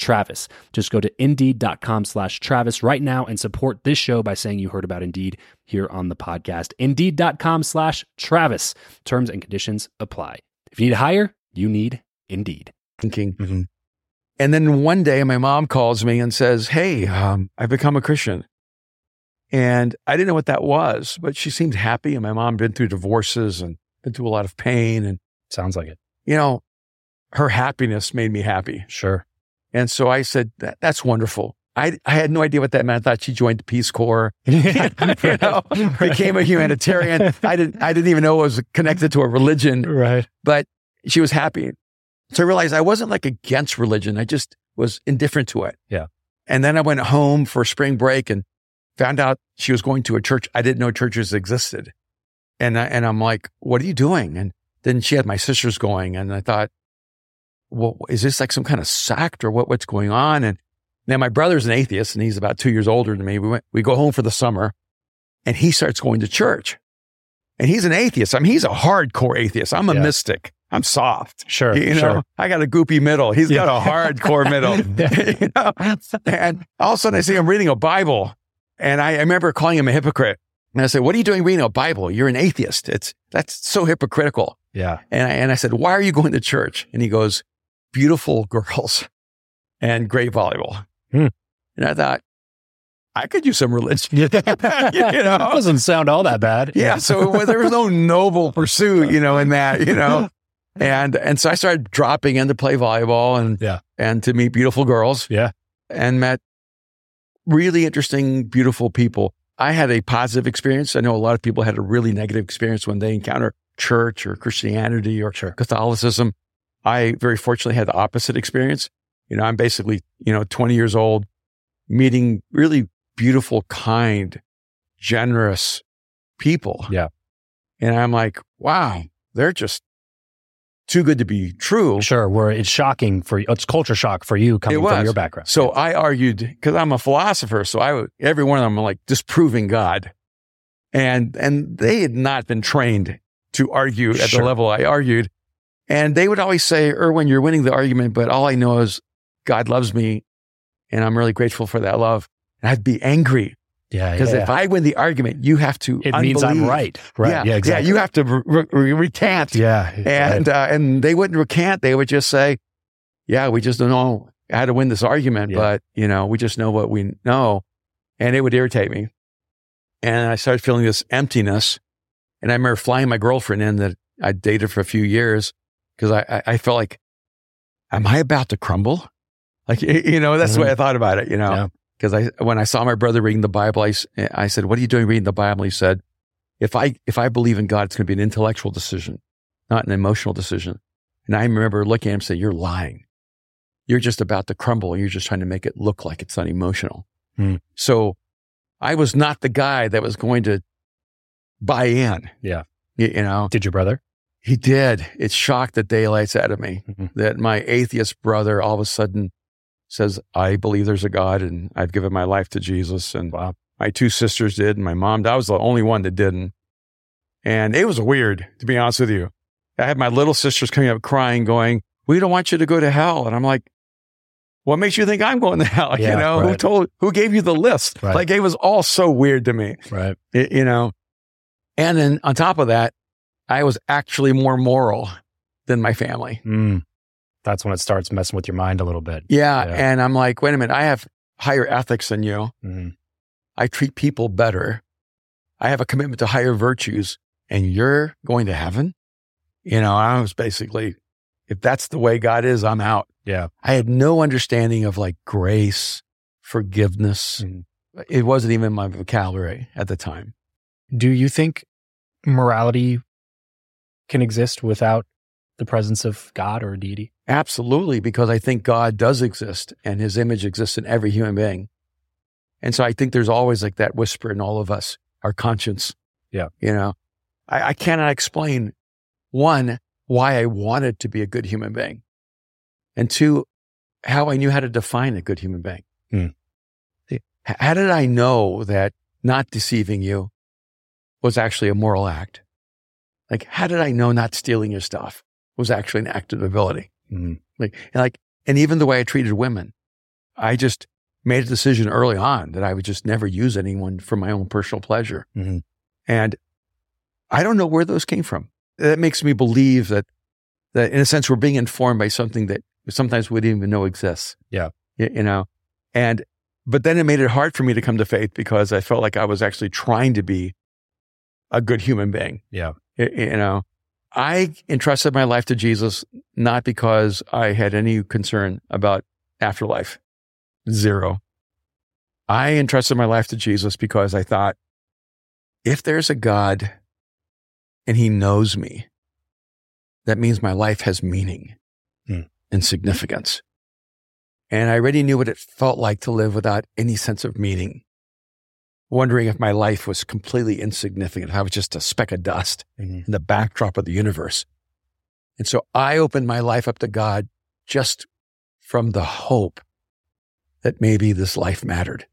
Speaker 2: Travis. Just go to indeed.com slash Travis right now and support this show by saying you heard about Indeed here on the podcast. Indeed.com slash Travis. Terms and conditions apply. If you need to hire, you need Indeed.
Speaker 1: thinking.
Speaker 2: Mhm.
Speaker 1: And then one day, my mom calls me and says, Hey, um, I've become a Christian. And I didn't know what that was, but she seemed happy. And my mom been through divorces and been through a lot of pain. And,
Speaker 2: Sounds like it.
Speaker 1: you know, her happiness made me happy.
Speaker 2: Sure.
Speaker 1: And so I said, that, That's wonderful. I, I had no idea what that meant. I thought she joined the Peace Corps, [laughs] you [laughs] know, became a humanitarian. I didn't, I didn't even know it was connected to a religion
Speaker 2: right.
Speaker 1: but she was happy. So I realized I wasn't like against religion. I just was indifferent to it.
Speaker 2: Yeah.
Speaker 1: And then I went home for spring break and found out she was going to a church. I didn't know churches existed. And I, and I'm like, what are you doing? And then she had my sisters going and I thought, well, is this like some kind of sect or what, what's going on? And now my brother's an atheist and he's about two years older than me. We went, we go home for the summer and he starts going to church and he's an atheist. I mean, he's a hardcore atheist. I'm a
Speaker 2: Yeah.
Speaker 1: mystic. I'm soft.
Speaker 2: Sure.
Speaker 1: You know,
Speaker 2: sure.
Speaker 1: I got a goopy middle. He's got a [laughs] hardcore middle. [laughs] [laughs] you know? And all of a sudden I see him reading a Bible. And I, I remember calling him a hypocrite. And I said, What are you doing reading a Bible? You're an atheist. It's that's so hypocritical.
Speaker 2: Yeah.
Speaker 1: And I, and I said, Why are you going to church? And he goes, Beautiful [laughs] girls and great volleyball.
Speaker 2: Hmm.
Speaker 1: And I thought, I could use some religion. [laughs] you know?
Speaker 2: That doesn't sound all that bad.
Speaker 1: Yeah. So was, there was no noble pursuit, you know, in that, you know. And and so I started dropping in to play volleyball and
Speaker 2: Yeah.
Speaker 1: and to meet beautiful girls
Speaker 2: Yeah.
Speaker 1: and met really interesting, beautiful people. I had a positive experience. I know a lot of people had a really negative experience when they encounter church or Christianity or
Speaker 2: Sure.
Speaker 1: Catholicism. I very fortunately had the opposite experience. You know, I'm basically, you know, 20 years old, meeting really beautiful, kind, generous people.
Speaker 2: Yeah.
Speaker 1: And I'm like, wow, they're just too good to be true.
Speaker 2: Sure. Where it's shocking for you. It's culture shock for you coming from your background.
Speaker 1: So I argued because I'm a philosopher. So I would, every one of them, I'm like disproving God. And, and they had not been trained to argue at
Speaker 2: Sure.
Speaker 1: the level I argued. And they would always say, Erwin, you're winning the argument, but all I know is God loves me and I'm really grateful for that love. And I'd be angry
Speaker 2: Yeah.
Speaker 1: because
Speaker 2: yeah.
Speaker 1: if I win the argument, you have to
Speaker 2: it means I'm right. Right.
Speaker 1: Yeah,
Speaker 2: Yeah. exactly.
Speaker 1: Yeah, you have to re- re- recant.
Speaker 2: Yeah.
Speaker 1: And uh, and they wouldn't recant. They would just say, "Yeah, we just don't know how to win this argument,
Speaker 2: Yeah.
Speaker 1: but you know, we just know what we know." And it would irritate me, and I started feeling this emptiness. And I remember flying my girlfriend in that I dated for a few years because I, I I felt like, am I about to crumble? Like you know, that's the way I thought about it. You know, because I when I saw my brother reading the Bible, I said, "What are you doing reading the Bible?" He said, "If I if I believe in God, it's going to be an intellectual decision, not an emotional decision." And I remember looking at him and saying, "You're lying. You're just about to crumble. You're just trying to make it look like it's not emotional."
Speaker 2: Hmm.
Speaker 1: So I was not the guy that was going to buy in.
Speaker 2: Yeah.
Speaker 1: you, you know,
Speaker 2: Did your brother?
Speaker 1: He did. It shocked the daylights out of me
Speaker 2: Mhm.
Speaker 1: that my atheist brother all of a sudden says, I believe there's a God and I've given my life to Jesus. And
Speaker 2: Wow.
Speaker 1: my two sisters did, and my mom, I was the only one that didn't. And it was weird, to be honest with you. I had my little sisters coming up crying, going, We don't want you to go to hell. And I'm like, what makes you think I'm going to [laughs] hell?
Speaker 2: Yeah,
Speaker 1: you know, who told, who gave you the list?
Speaker 2: Right.
Speaker 1: Like it was all so weird to me
Speaker 2: Right.
Speaker 1: y- you know. And then on top of that, I was actually more moral than my family.
Speaker 2: Mm. That's when it starts messing with your mind a little bit.
Speaker 1: Yeah,
Speaker 2: Yeah.
Speaker 1: And I'm like, wait a minute, I have higher ethics than you.
Speaker 2: Mhm.
Speaker 1: I treat people better. I have a commitment to higher virtues, and you're going to heaven? You know, I was basically, if that's the way God is, I'm out.
Speaker 2: Yeah.
Speaker 1: I had no understanding of like grace, forgiveness.
Speaker 2: Mhm.
Speaker 1: It wasn't even in my vocabulary at the time.
Speaker 2: Do you think morality can exist without the presence of God or a deity?
Speaker 1: Absolutely, because I think God does exist and his image exists in every human being. And so I think there's always like that whisper in all of us, our conscience.
Speaker 2: Yeah.
Speaker 1: You know, I, I cannot explain one, why I wanted to be a good human being, and two, how I knew how to define a good human being.
Speaker 2: Hmm.
Speaker 1: How did I know that not deceiving you was actually a moral act? Like, how did I know not stealing your stuff was actually an act of ability?
Speaker 2: Mhm.
Speaker 1: Like, and like, and even the way I treated women, I just made a decision early on that I would just never use anyone for my own personal pleasure.
Speaker 2: Mhm.
Speaker 1: And I don't know where those came from. That makes me believe that, that in a sense, we're being informed by something that sometimes we didn't even know exists.
Speaker 2: Yeah.
Speaker 1: Y- You, know, and, but then it made it hard for me to come to faith because I felt like I was actually trying to be a good human being.
Speaker 2: Yeah.
Speaker 1: You know, I entrusted my life to Jesus not because I had any concern about afterlife. Zero. I entrusted my life to Jesus because I thought, if there's a God and he knows me, that means my life has meaning
Speaker 2: Hmm.
Speaker 1: and significance. And I already knew what it felt like to live without any sense of meaning, wondering if my life was completely insignificant, I was just a speck of dust
Speaker 2: Mhm.
Speaker 1: in the backdrop of the universe. And so I opened my life up to God just from the hope that maybe this life mattered.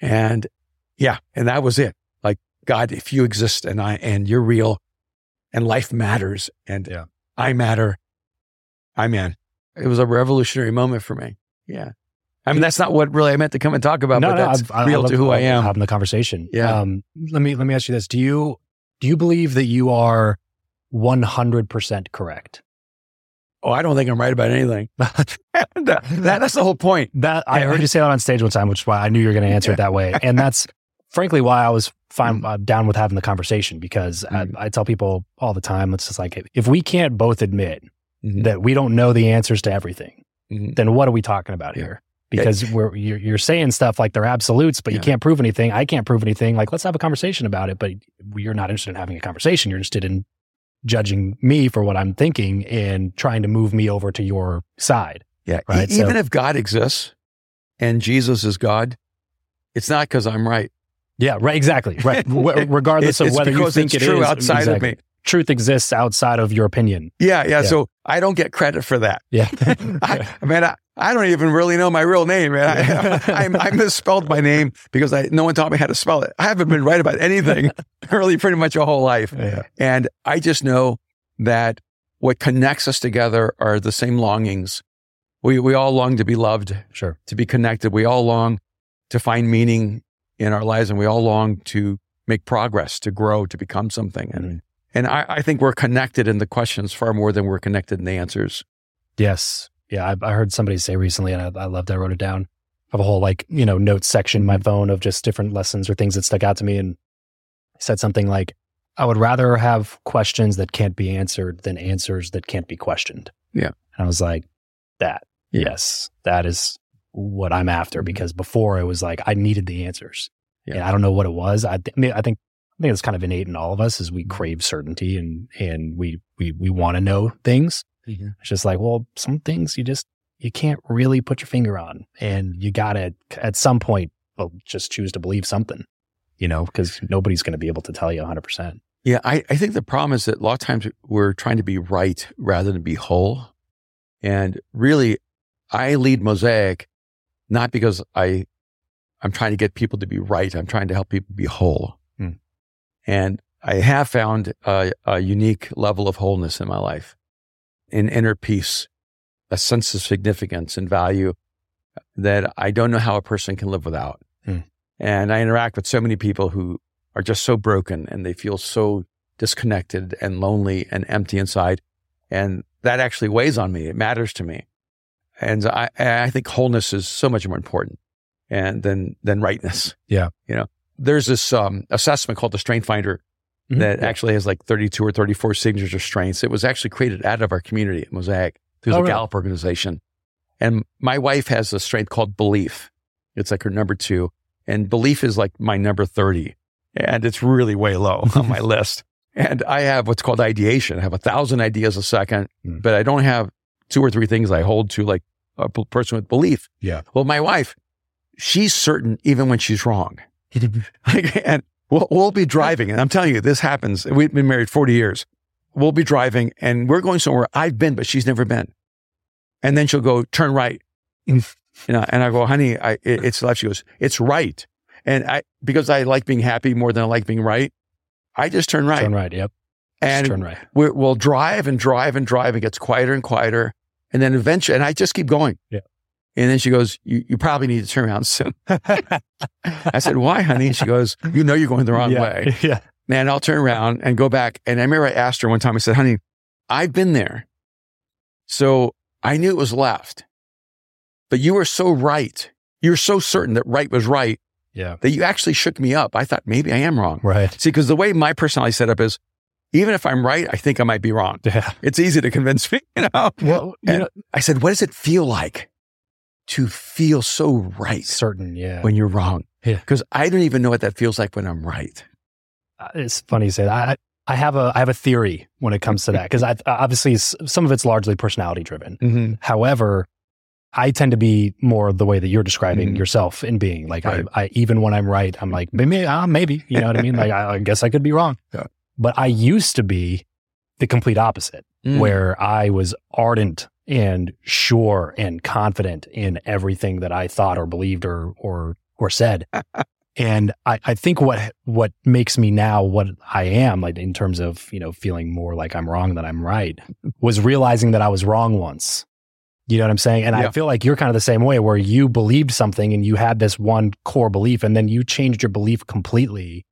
Speaker 1: And yeah, and that was it. Like, God, if you exist and I, and you're real and life matters and
Speaker 2: Yeah.
Speaker 1: I matter, I'm in. It was a revolutionary moment for me. Yeah. I mean, that's not what really I meant to come and talk about, but that's
Speaker 2: I've-
Speaker 1: real
Speaker 2: love-
Speaker 1: to who I am.
Speaker 2: Having the conversation.
Speaker 1: Yeah.
Speaker 2: Um, let me let me ask you this: Do you do you believe that you are one hundred percent correct?
Speaker 1: Oh, I don't think I'm right about anything. [laughs] that, that- that's the whole point.
Speaker 2: That I heard you say that on stage one time, which is why I knew you were going to answer it that way, and that's [laughs] frankly why I was fine
Speaker 1: Mm.
Speaker 2: uh, down with having the conversation because
Speaker 1: Mm.
Speaker 2: I, I tell people all the time, it's just like if we can't both admit
Speaker 1: Mhm.
Speaker 2: that we don't know the answers to everything,
Speaker 1: Mhm.
Speaker 2: then what are we talking about
Speaker 1: Yeah.
Speaker 2: here? Because we're you're, you're saying stuff like they're absolutes, but you can't prove anything. I can't prove anything. Like let's have a conversation about it. But you're not interested in having a conversation. You're interested in judging me for what I'm thinking and trying to move me over to your side.
Speaker 1: Yeah.
Speaker 2: Right,
Speaker 1: E- even
Speaker 2: so-
Speaker 1: if God exists and Jesus is God, it's not because I'm right.
Speaker 2: Yeah, right. Exactly. Right. [laughs] W- regardless of whether you think
Speaker 1: it's
Speaker 2: it
Speaker 1: true
Speaker 2: is,
Speaker 1: outside
Speaker 2: exactly.
Speaker 1: of me.
Speaker 2: Truth exists outside of your opinion.
Speaker 1: Yeah, yeah,
Speaker 2: Yeah.
Speaker 1: So I don't get credit for that.
Speaker 2: Yeah. [laughs]
Speaker 1: I, [laughs] I mean, I, I don't even really know my real name, man. I, [laughs] I, I misspelled my name because I no one taught me how to spell it. I haven't been right about anything [laughs] really pretty much a whole life.
Speaker 2: Yeah.
Speaker 1: And I just know that what connects us together are the same longings. We, we all long to be loved,
Speaker 2: Sure.
Speaker 1: to be connected. We all long to find meaning in our lives and we all long to make progress, to grow, to become something. And,
Speaker 2: Mhm.
Speaker 1: and I, I think we're connected in the questions far more than we're connected in the answers.
Speaker 2: Yes. Yeah. I, I heard somebody say recently, and I, I loved. I wrote it down. I have a whole like you know notes section in my phone of just different lessons or things that stuck out to me, and I said something like, "I would rather have questions that can't be answered than answers that can't be questioned."
Speaker 1: Yeah.
Speaker 2: And I was like, "That
Speaker 1: Yeah.
Speaker 2: yes, that is what I'm after."
Speaker 1: Mhm.
Speaker 2: Because before it was like I needed the answers,
Speaker 1: Yeah.
Speaker 2: and I don't know what it was. I, th- I mean, I think I think it's kind of innate in all of us, is we crave certainty and and we we we want to know things. It's just like, well, some things you just you can't really put your finger on, and you gotta at some point, well, just choose to believe something, you know, because nobody's going to be able to tell you 100. percent
Speaker 1: Yeah, I, I think the problem is that a lot of times we're trying to be right rather than be whole. And really, I lead Mosaic not because I I'm trying to get people to be right. I'm trying to help people be whole.
Speaker 2: Hmm.
Speaker 1: And I have found a, a unique level of wholeness in my life, an inner peace, a sense of significance and value that I don't know how a person can live without.
Speaker 2: Hmm.
Speaker 1: And I interact with so many people who are just so broken and they feel so disconnected and lonely and empty inside. And that actually weighs on me. It matters to me. And I, I think wholeness is so much more important and than, than rightness.
Speaker 2: Yeah.
Speaker 1: You know, there's this um, assessment called the Strength Finder
Speaker 2: Mm-hmm.
Speaker 1: that actually has like 32 or 34 signatures or strengths. It was actually created out of our community at Mosaic through
Speaker 2: Oh,
Speaker 1: the
Speaker 2: really?
Speaker 1: Gallup organization. And my wife has a strength called belief. It's like her number two. And belief is like my number 30. And it's really way low [laughs] on my list. And I have what's called ideation. I have a thousand ideas a second,
Speaker 2: Mm.
Speaker 1: but I don't have two or three things I hold to like a p- person with belief.
Speaker 2: Yeah.
Speaker 1: Well, my wife, she's certain even when she's wrong. [laughs] like, and we'll, we'll be driving. And I'm telling you, this happens. We've been married 40 years. We'll be driving and we're going somewhere I've been, but she's never been. And then she'll go, turn right. Mm. you know, and I go, honey, I, it, it's left. She goes, it's right. And I, because I like being happy more than I like being right, I just turn right.
Speaker 2: turn right. Yep.
Speaker 1: And
Speaker 2: Just turn right.
Speaker 1: we we'll drive and drive and drive. It gets quieter and quieter. And then eventually, and I just keep going.
Speaker 2: Yeah.
Speaker 1: And then she goes, you, you probably need to turn around soon. I said, why, honey? And she goes, you know, you're going the wrong
Speaker 2: yeah.
Speaker 1: way. [laughs]
Speaker 2: Yeah.
Speaker 1: Man, I'll turn around and go back. And I remember I asked her one time, I said, honey, I've been there. So I knew it was left, but you were so right. You were so certain that right was right
Speaker 2: Yeah.
Speaker 1: that you actually shook me up. I thought maybe I am wrong.
Speaker 2: Right.
Speaker 1: See, because the way my personality set up is, even if I'm right, I think I might be wrong.
Speaker 2: Yeah.
Speaker 1: It's easy to convince me, [laughs] you know.
Speaker 2: Well, you
Speaker 1: And
Speaker 2: know,
Speaker 1: I said, what does it feel like to feel so right
Speaker 2: certain. Yeah.
Speaker 1: when you're wrong?
Speaker 2: Yeah.
Speaker 1: Because I don't even know what that feels like when I'm right.
Speaker 2: Uh, it's funny you say that. I, I have a I have a theory when it comes to that because I obviously some of it's largely personality driven.
Speaker 1: Mm-hmm.
Speaker 2: However, I tend to be more the way that you're describing
Speaker 1: Mhm.
Speaker 2: yourself in being like
Speaker 1: Right.
Speaker 2: I, I even when I'm right, I'm like maybe uh, maybe you know what I mean. Like I, I guess I could be wrong. [laughs]
Speaker 1: Yeah.
Speaker 2: But I used to be the complete opposite,
Speaker 1: Mm.
Speaker 2: where I was ardent and sure and confident in everything that I thought or believed or or or said. [laughs] and I, I think what what makes me now what I am, like in terms of, you know, feeling more like I'm wrong than I'm right, was realizing that I was wrong once. You know what I'm saying? And I feel like you're kind of the same way where you believed something and you had this one core belief and then you changed your belief completely.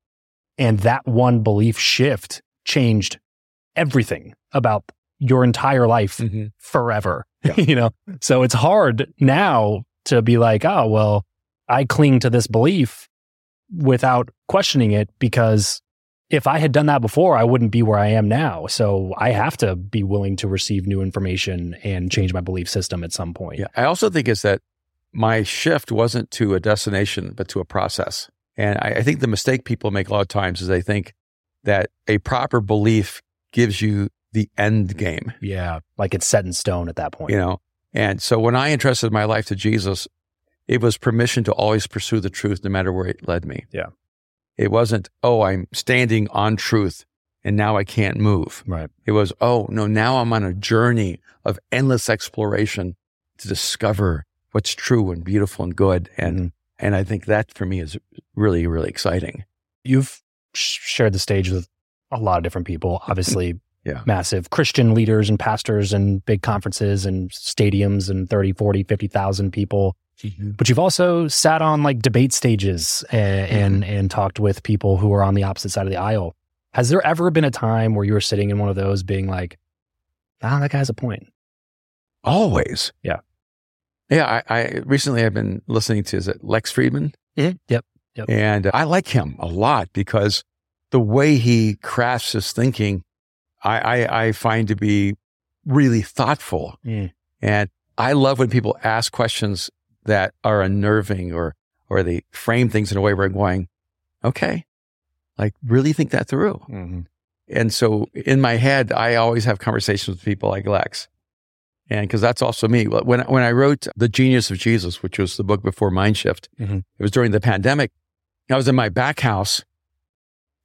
Speaker 2: And that one belief shift changed everything about your entire life
Speaker 1: Mm-hmm.
Speaker 2: forever.
Speaker 1: Yeah. [laughs]
Speaker 2: you know, so it's hard now to be like, oh, well, I cling to this belief without questioning it because if I had done that before, I wouldn't be where I am now. So I have to be willing to receive new information and change my belief system at some point.
Speaker 1: Yeah. I also think is that my shift wasn't to a destination, but to a process. And I, I think the mistake people make a lot of times is they think that a proper belief gives you the end game,
Speaker 2: Yeah. Like it's set in stone at that point.
Speaker 1: you know? And so when I entrusted my life to Jesus, it was permission to always pursue the truth no matter where it led me.
Speaker 2: Yeah.
Speaker 1: It wasn't, oh, I'm standing on truth and now I can't move.
Speaker 2: Right.
Speaker 1: It was, oh, no, now I'm on a journey of endless exploration to discover what's true and beautiful and good. And,
Speaker 3: Mhm.
Speaker 1: and I think that for me is really, really exciting.
Speaker 3: You've shared the stage with a lot of different people, obviously
Speaker 1: Yeah.
Speaker 3: massive Christian leaders and pastors and big conferences and stadiums and 30, 40, 50,000 people. But you've also sat on like debate stages and, and, and talked with people who are on the opposite side of the aisle. Has there ever been a time where you were sitting in one of those being like, ah, that guy has a point?
Speaker 1: Always.
Speaker 3: Yeah.
Speaker 1: Yeah. I, I recently I've been listening to, is it Lex Fridman?
Speaker 3: Yep. Yep.
Speaker 1: And I like him a lot because the way he crafts his thinking, I, I, I find to be really thoughtful.
Speaker 3: Mm.
Speaker 1: And I love when people ask questions that are unnerving or, or they frame things in a way where I'm going, okay, like really think that through.
Speaker 3: Mm-hmm.
Speaker 1: And so in my head, I always have conversations with people like Lex. And because that's also me. When, when I wrote The Genius of Jesus, which was the book before Mindshift,
Speaker 3: Mhm.
Speaker 1: it was during the pandemic. I was in my back house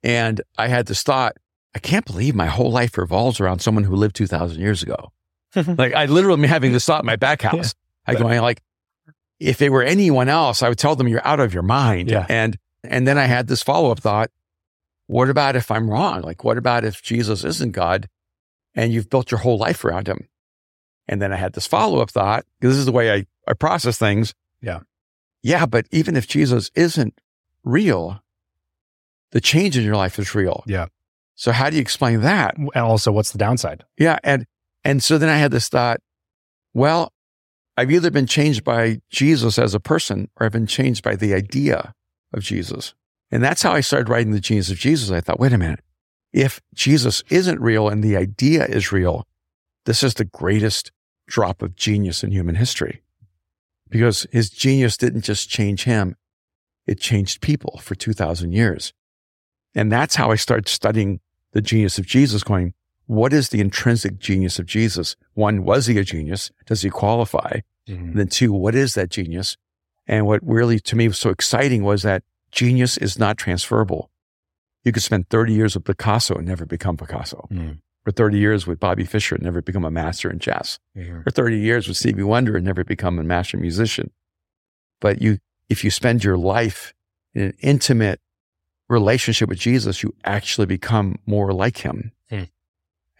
Speaker 1: and I had this thought, I can't believe my whole life revolves around someone who lived 2,000 years ago. [laughs] like I literally am having this thought in my back house. I going like, if it were anyone else, I would tell them you're out of your mind.
Speaker 3: Yeah.
Speaker 1: And, and then I had this follow up thought. What about if I'm wrong? Like, what about if Jesus isn't God and you've built your whole life around him? And then I had this follow up thought, because this is the way I, I process things.
Speaker 3: Yeah.
Speaker 1: Yeah. But even if Jesus isn't real, the change in your life is real.
Speaker 3: Yeah.
Speaker 1: So how do you explain that?
Speaker 3: And also, what's the downside?
Speaker 1: Yeah. And, and so then I had this thought, well, I've either been changed by Jesus as a person or I've been changed by the idea of Jesus. And that's how I started writing The Genius of Jesus. I thought, wait a minute. If Jesus isn't real and the idea is real, this is the greatest drop of genius in human history because his genius didn't just change him. It changed people for 2000 years. And that's how I started studying the genius of Jesus going, what is the intrinsic genius of Jesus? One, was he a genius? Does he qualify? And then two, what is that genius? And what really to me was so exciting was that genius is not transferable. You could spend 30 years with Picasso and never become Picasso.
Speaker 3: Mm.
Speaker 1: Or 30 years with Bobby Fischer and never become a master in chess.
Speaker 3: Mhm.
Speaker 1: Or 30 years with Stevie Wonder and never become a master musician. But you, if you spend your life in an intimate relationship with Jesus, you actually become more like him.
Speaker 3: Hmm.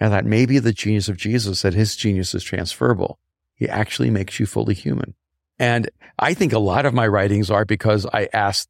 Speaker 1: And that may be the genius of Jesus, that his genius is transferable. He actually makes you fully human. And I think a lot of my writings are because I ask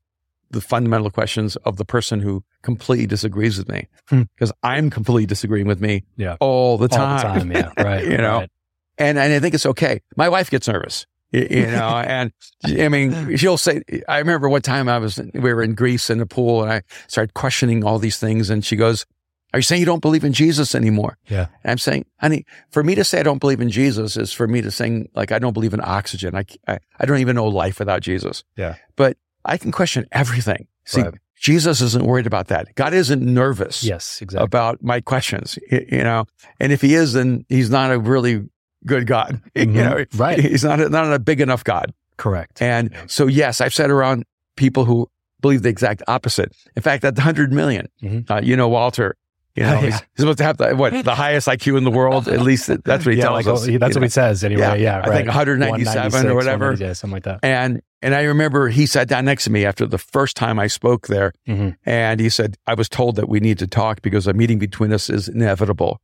Speaker 1: the fundamental questions of the person who completely disagrees with me.
Speaker 3: Hmm.
Speaker 1: Because I'm completely disagreeing with me
Speaker 3: Yeah.
Speaker 1: all the
Speaker 3: All
Speaker 1: time.
Speaker 3: the time. Yeah. [laughs] Right.
Speaker 1: You know?
Speaker 3: right.
Speaker 1: and, and I think it's okay. My wife gets nervous, you know, and I mean, she'll say, I remember one time I was, we were in Greece in the pool and I started questioning all these things. And she goes, are you saying you don't believe in Jesus anymore?
Speaker 3: Yeah.
Speaker 1: And I'm saying, honey, for me to say I don't believe in Jesus is for me to saying like, I don't believe in oxygen. I, I, I don't even know life without Jesus.
Speaker 3: Yeah.
Speaker 1: But I can question everything. See,
Speaker 3: Right.
Speaker 1: Jesus isn't worried about that. God isn't nervous
Speaker 3: Yes. Exactly.
Speaker 1: about my questions, you know, and if he is, then he's not a really good God. [laughs] You
Speaker 3: Mhm.
Speaker 1: know,
Speaker 3: Right.
Speaker 1: He's not a, not a big enough God.
Speaker 3: Correct.
Speaker 1: And
Speaker 3: Yeah.
Speaker 1: so, yes, I've sat around people who believe the exact opposite. In fact, at the hundred million,
Speaker 3: Mhm.
Speaker 1: uh, you know, Walter, you know, [laughs]
Speaker 3: Yeah.
Speaker 1: he's, he's supposed to have the, what, the highest IQ in the world. At least that's what he [laughs]
Speaker 3: yeah,
Speaker 1: tells
Speaker 3: like,
Speaker 1: us. you
Speaker 3: that's
Speaker 1: know.
Speaker 3: what he says anyway.
Speaker 1: Yeah,
Speaker 3: Yeah.
Speaker 1: I think 197 or whatever.
Speaker 3: Yeah, something like that.
Speaker 1: And, and I remember he sat down next to me after the first time I spoke there
Speaker 3: Mhm.
Speaker 1: and he said, I was told that we need to talk because a meeting between us is inevitable.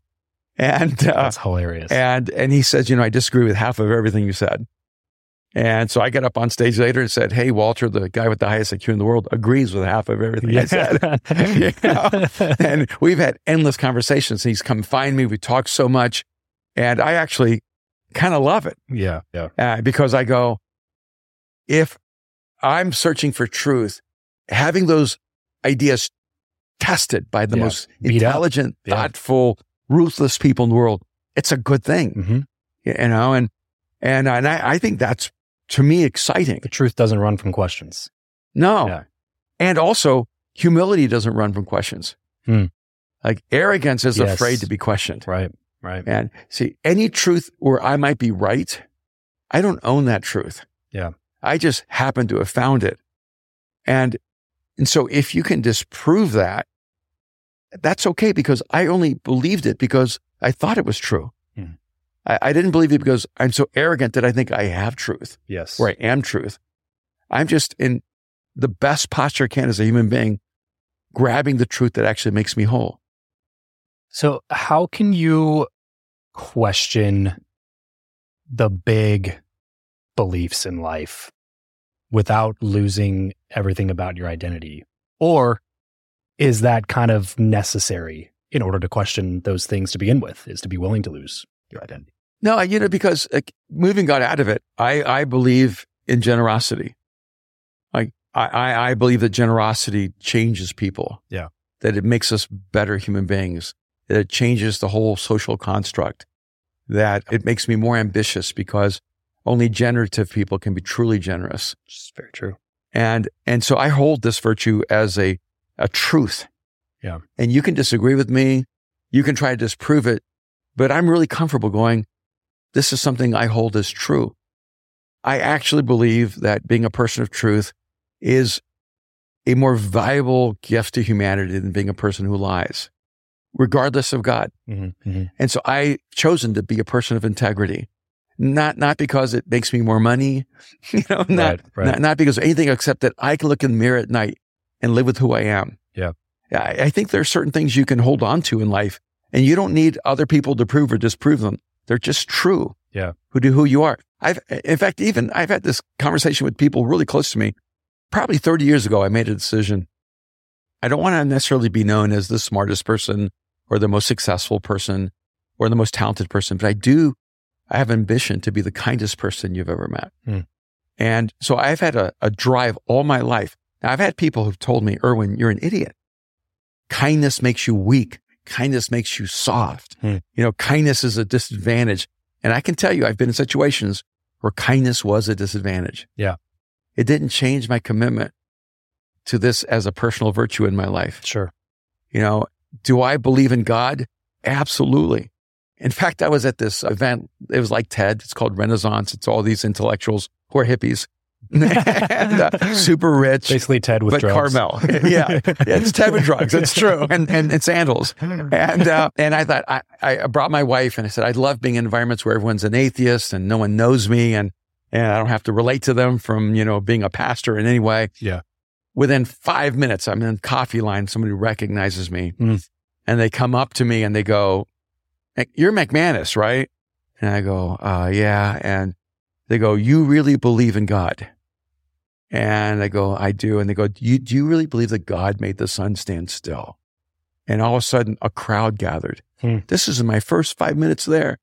Speaker 1: And, uh,
Speaker 3: That's hilarious.
Speaker 1: and, and he says, you know, I disagree with half of everything you said. And so I got up on stage later and said, Hey, Walter, the guy with the highest IQ in the world agrees with half of everything I said. [laughs] You know? and we've had endless conversations. He's come find me. We talked so much. And I actually kind of love it
Speaker 3: yeah. Yeah.
Speaker 1: uh, because I go, if I'm searching for truth, having those ideas tested by the
Speaker 3: Yeah.
Speaker 1: most
Speaker 3: Beat up.
Speaker 1: intelligent,
Speaker 3: Yeah.
Speaker 1: Ruthless people in the world, it's a good thing,
Speaker 3: hmm
Speaker 1: you know, and, and, and I, I think that's to me exciting.
Speaker 3: The truth doesn't run from questions.
Speaker 1: No.
Speaker 3: Yeah.
Speaker 1: And also humility doesn't run from questions.
Speaker 3: Hmm.
Speaker 1: Like arrogance is
Speaker 3: Yes.
Speaker 1: afraid to be questioned.
Speaker 3: Right. Right.
Speaker 1: And see, any truth where I might be right, I don't own that truth.
Speaker 3: Yeah.
Speaker 1: I just happen to have found it. And, and so if you can disprove that, that's okay because I only believed it because I thought it was true.
Speaker 3: Hmm.
Speaker 1: I, I didn't believe it because I'm so arrogant that I think I have truth
Speaker 2: Yes.
Speaker 1: or I am truth. I'm just in the best posture I can as a human being, grabbing the truth that actually makes me whole.
Speaker 2: So, how can you question the big beliefs in life without losing everything about your identity? Or is that kind of necessary in order to question those things to begin with, is to be willing to lose your identity?
Speaker 1: No, you know, because like, moving God out of it, I, I believe in generosity. Like I, I, I believe that generosity changes people.
Speaker 2: Yeah.
Speaker 1: That it makes us better human beings. That it changes the whole social construct. That it makes me more ambitious because only generative people can be truly generous.
Speaker 2: Which is very true.
Speaker 1: And and so I hold this virtue as a a truth.
Speaker 2: Yeah.
Speaker 1: And you can disagree with me, you can try to disprove it, but I'm really comfortable going, this is something I hold as true. I actually believe that being a person of truth is a more valuable gift to humanity than being a person who lies, regardless of God.
Speaker 2: Mm-hmm.
Speaker 1: And so I've chosen to be a person of integrity. Not not because it makes me more money, [laughs] you know, not,
Speaker 2: Right, right.
Speaker 1: not not because anything except that I can look in the mirror at night and live with who I am.
Speaker 2: Yeah.
Speaker 1: Yeah. I, I think there are certain things you can hold on to in life and you don't need other people to prove or disprove them. They're just true.
Speaker 2: Yeah.
Speaker 1: Who do who you are. I've in fact, even I've had this conversation with people really close to me. Probably 30 years ago, I made a decision. I don't want to necessarily be known as the smartest person or the most successful person or the most talented person, but I do, I have ambition to be the kindest person you've ever met.
Speaker 2: Hmm.
Speaker 1: And so I've had a, a drive all my life. Now I've had people who've told me, Erwin, you're an idiot. Kindness makes you weak. Kindness makes you soft.
Speaker 2: Hmm.
Speaker 1: You know, kindness is a disadvantage. And I can tell you, I've been in situations where kindness was a disadvantage.
Speaker 2: Yeah.
Speaker 1: It didn't change my commitment to this as a personal virtue in my life.
Speaker 2: Sure.
Speaker 1: You know, do I believe in God? Absolutely. In fact, I was at this event. It was like TED. It's called Renaissance. It's all these intellectuals who are hippies super rich.
Speaker 2: Basically, TED with
Speaker 1: but
Speaker 2: drugs.
Speaker 1: Carmel. [laughs] yeah. yeah. It's TED with drugs. It's true. And, and, and sandals. And, uh, and I thought, I, I brought my wife and I said, I love being in environments where everyone's an atheist and no one knows me and, and I don't have to relate to them from, you know, being a pastor in any way.
Speaker 2: Yeah.
Speaker 1: Within five minutes, I'm in coffee line. Somebody recognizes me
Speaker 2: Mm.
Speaker 1: and they come up to me and they go, you're McManus, right? And I go, uh, yeah. And they go, you really believe in God? And I go, I do. And they go, do you, do you really believe that God made the sun stand still? And all of a sudden, a crowd gathered.
Speaker 2: Hmm.
Speaker 1: This is in my first five minutes there.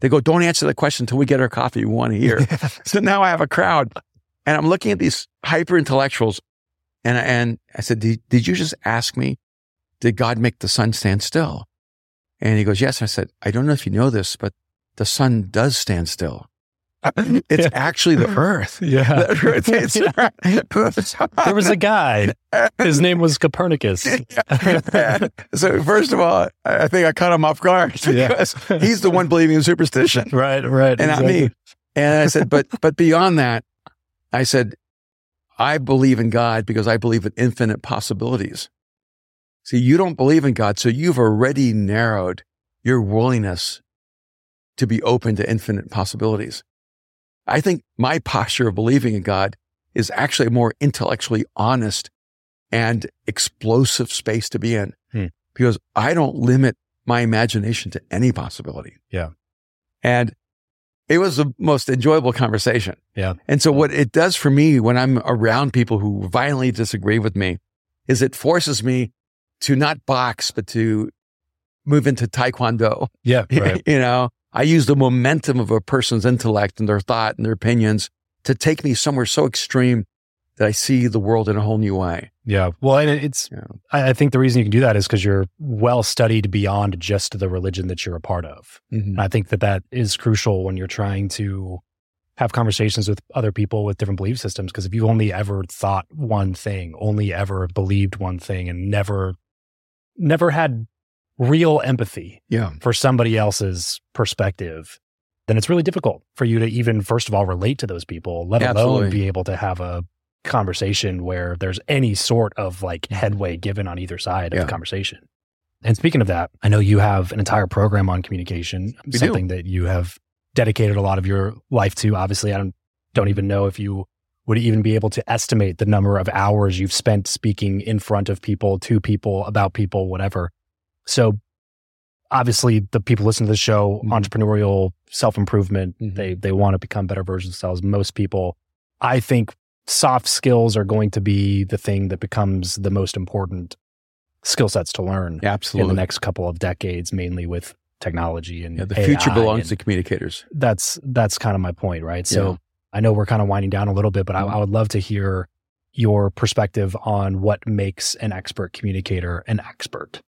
Speaker 1: They go, don't answer the question until we get our coffee. We want to hear. so now I have a crowd and I'm looking at these hyper intellectuals. And, and I said, did, did you just ask me, did God make the sun stand still? And he goes, yes. I said, I don't know if you know this, but the sun does stand still. [laughs] It's
Speaker 2: Yeah.
Speaker 1: actually the earth. [laughs]
Speaker 2: Yeah. [laughs] There was a guy. His name was Copernicus.
Speaker 1: so first of all, I think I caught him off guard
Speaker 2: Yeah.
Speaker 1: because he's the one believing in superstition
Speaker 2: Right, right.
Speaker 1: and not me. And I said, but but beyond that, I said, I believe in God because I believe in infinite possibilities. See, you don't believe in God, so you've already narrowed your willingness to be open to infinite possibilities. I think my posture of believing in God is actually a more intellectually honest and explosive space to be in
Speaker 2: Hmm.
Speaker 1: because I don't limit my imagination to any possibility.
Speaker 2: Yeah.
Speaker 1: And it was the most enjoyable conversation.
Speaker 2: Yeah.
Speaker 1: And so what it does for me when I'm around people who violently disagree with me is it forces me to not box, but to move into taekwondo.
Speaker 2: Yeah, [laughs] right.
Speaker 1: you know, I use the momentum of a person's intellect and their thought and their opinions to take me somewhere so extreme that I see the world in a whole new way.
Speaker 2: Yeah. Well, and it's,
Speaker 1: Yeah.
Speaker 2: I, think the reason you can do that is because you're well studied beyond just the religion that you're a part of. Mm-hmm. And I think that that is crucial when you're trying to have conversations with other people with different belief systems. Because if you've only ever thought one thing, only ever believed one thing, and never, never had real empathy
Speaker 1: Yeah.
Speaker 2: for somebody else's perspective, then it's really difficult for you to even, first of all, relate to those people, let alone be able to have a conversation where there's any sort of like mm-hmm. headway given on either side of the conversation. And speaking of that, I know you have an entire program on communication,
Speaker 1: We do.
Speaker 2: something that you have
Speaker 3: dedicated a lot of your life to. Obviously, I don't don't even know if you would even be able to estimate the number of hours you've spent speaking in front of people, to people, about people, whatever. So obviously the people listen to the show,
Speaker 1: Mhm.
Speaker 3: entrepreneurial self-improvement,
Speaker 1: Mhm.
Speaker 3: they they want to become better versions of themselves. Most people, I think soft skills are going to be the thing that becomes the most important skill sets to learn in
Speaker 1: Absolutely.
Speaker 3: the next couple of decades, mainly with technology and
Speaker 1: yeah, the future
Speaker 3: AI
Speaker 1: belongs to communicators.
Speaker 3: that's that's kind of my point, right? So
Speaker 1: Yeah.
Speaker 3: I know we're kind of winding down a little bit, but I,
Speaker 1: Mhm.
Speaker 3: I would love to hear your perspective on what makes an expert communicator an expert.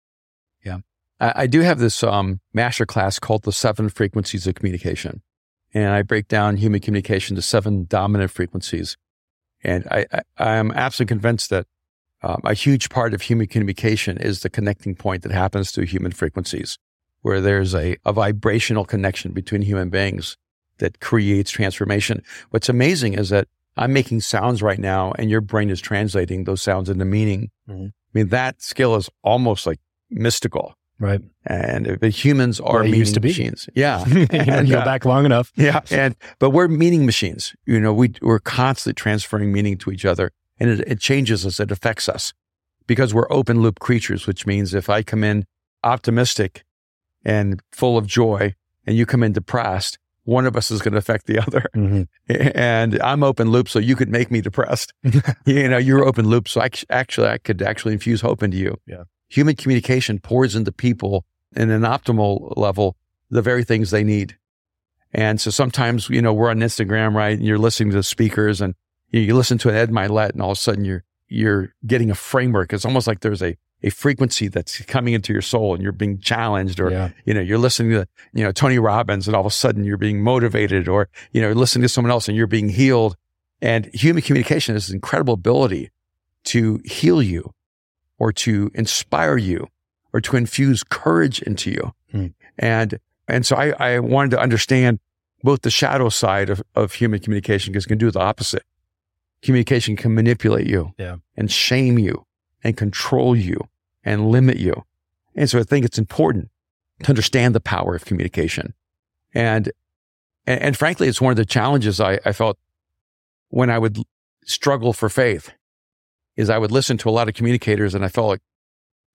Speaker 1: I, I do have this um, master class called the seven frequencies of communication. And I break down human communication to seven dominant frequencies. And I, I, I'm absolutely convinced that um, a huge part of human communication is the connecting point that happens through human frequencies, where there's a, a vibrational connection between human beings that creates transformation. What's amazing is that I'm making sounds right now and your brain is translating those sounds into meaning.
Speaker 3: Mhm.
Speaker 1: I mean, that skill is almost like mystical.
Speaker 3: Right.
Speaker 1: And humans are
Speaker 3: Well,
Speaker 1: meaning
Speaker 3: used to be.
Speaker 1: machines. Yeah. [laughs] And,
Speaker 3: you go
Speaker 1: uh,
Speaker 3: back long enough. [laughs]
Speaker 1: yeah. And, but we're meaning machines. You know, we, we're constantly transferring meaning to each other and it, it changes us. It affects us because we're open loop creatures, which means if I come in optimistic and full of joy and you come in depressed, one of us is going to affect the [laughs] other.
Speaker 3: Mhm.
Speaker 1: And I'm open loop, so you could make me depressed. you know, you're open loop, so I, actually I could actually infuse hope into you.
Speaker 3: Yeah.
Speaker 1: Human communication pours into people in an optimal level the very things they need. And so sometimes, you know, we're on Instagram, right? And you're listening to the speakers and you, you listen to an Ed Mylett and all of a sudden you're, you're getting a framework. It's almost like there's a, a frequency that's coming into your soul and you're being challenged or,
Speaker 3: yeah.
Speaker 1: you know, you're listening to, you know, Tony Robbins and all of a sudden you're being motivated or, you know, listening to someone else and you're being healed. And human communication is an incredible ability to heal you or to inspire you or to infuse courage into you.
Speaker 3: Hmm.
Speaker 1: And, and so I, I wanted to understand both the shadow side of, of human communication because it can do the opposite. Communication can manipulate you
Speaker 3: Yeah.
Speaker 1: and shame you and control you and limit you. And so I think it's important to understand the power of communication. And, and, and frankly, it's one of the challenges I, I felt when I would struggle for faith is I would listen to a lot of communicators and I felt like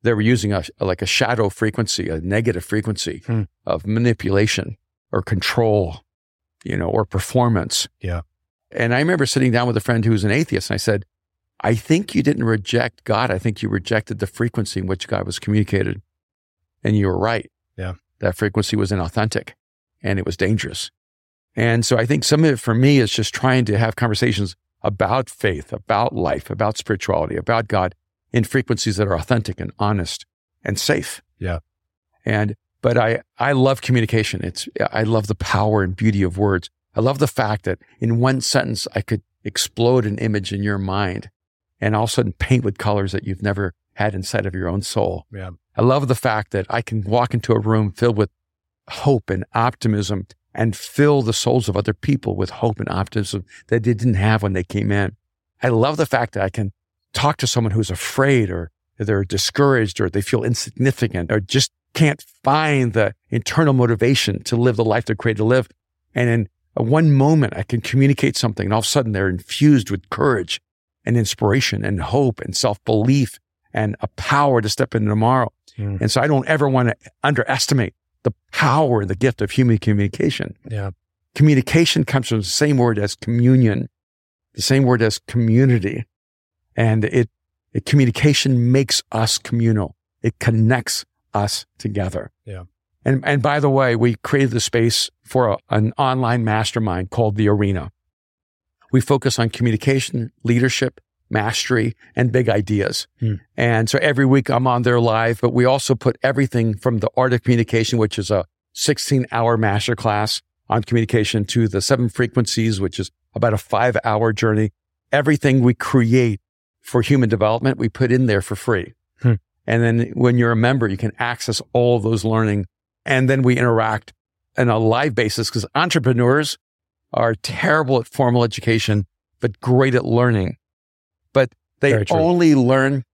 Speaker 1: they were using a, like a shadow frequency, a negative frequency
Speaker 3: Hmm.
Speaker 1: of manipulation or control, you know, or performance.
Speaker 3: Yeah.
Speaker 1: And I remember sitting down with a friend who was an atheist and I said, I think you didn't reject God. I think you rejected the frequency in which God was communicated. And you were right.
Speaker 3: Yeah.
Speaker 1: That frequency was inauthentic and it was dangerous. And so I think some of it for me is just trying to have conversations about faith, about life, about spirituality, about God in frequencies that are authentic and honest and safe.
Speaker 3: Yeah.
Speaker 1: And, but I, I love communication. It's, I love the power and beauty of words. I love the fact that in one sentence, I could explode an image in your mind and all of a sudden paint with colors that you've never had inside of your own soul.
Speaker 3: Yeah.
Speaker 1: I love the fact that I can walk into a room filled with hope and optimism and fill the souls of other people with hope and optimism that they didn't have when they came in. I love the fact that I can talk to someone who's afraid or they're discouraged or they feel insignificant or just can't find the internal motivation to live the life they're created to live. And in one moment, I can communicate something and all of a sudden they're infused with courage and inspiration and hope and self belief and a power to step into tomorrow.
Speaker 3: Mm.
Speaker 1: And so I don't ever want to underestimate the power and the gift of human communication.
Speaker 3: Yeah.
Speaker 1: Communication comes from the same word as communion, the same word as community. And it, it communication makes us communal. It connects us together.
Speaker 3: Yeah.
Speaker 1: And, and by the way, we created the space for a, an online mastermind called The Arena. We focus on communication, leadership, mastery, and big ideas.
Speaker 3: Hmm.
Speaker 1: And so every week I'm on there live, but we also put everything from the art of communication, which is a 16 hour masterclass on communication to the seven frequencies, which is about a five hour journey. Everything we create for human development, we put in there for free.
Speaker 3: Hmm.
Speaker 1: And then when you're a member, you can access all of those learning. And then we interact on a live basis because entrepreneurs are terrible at formal education, but great at learning. But they only learn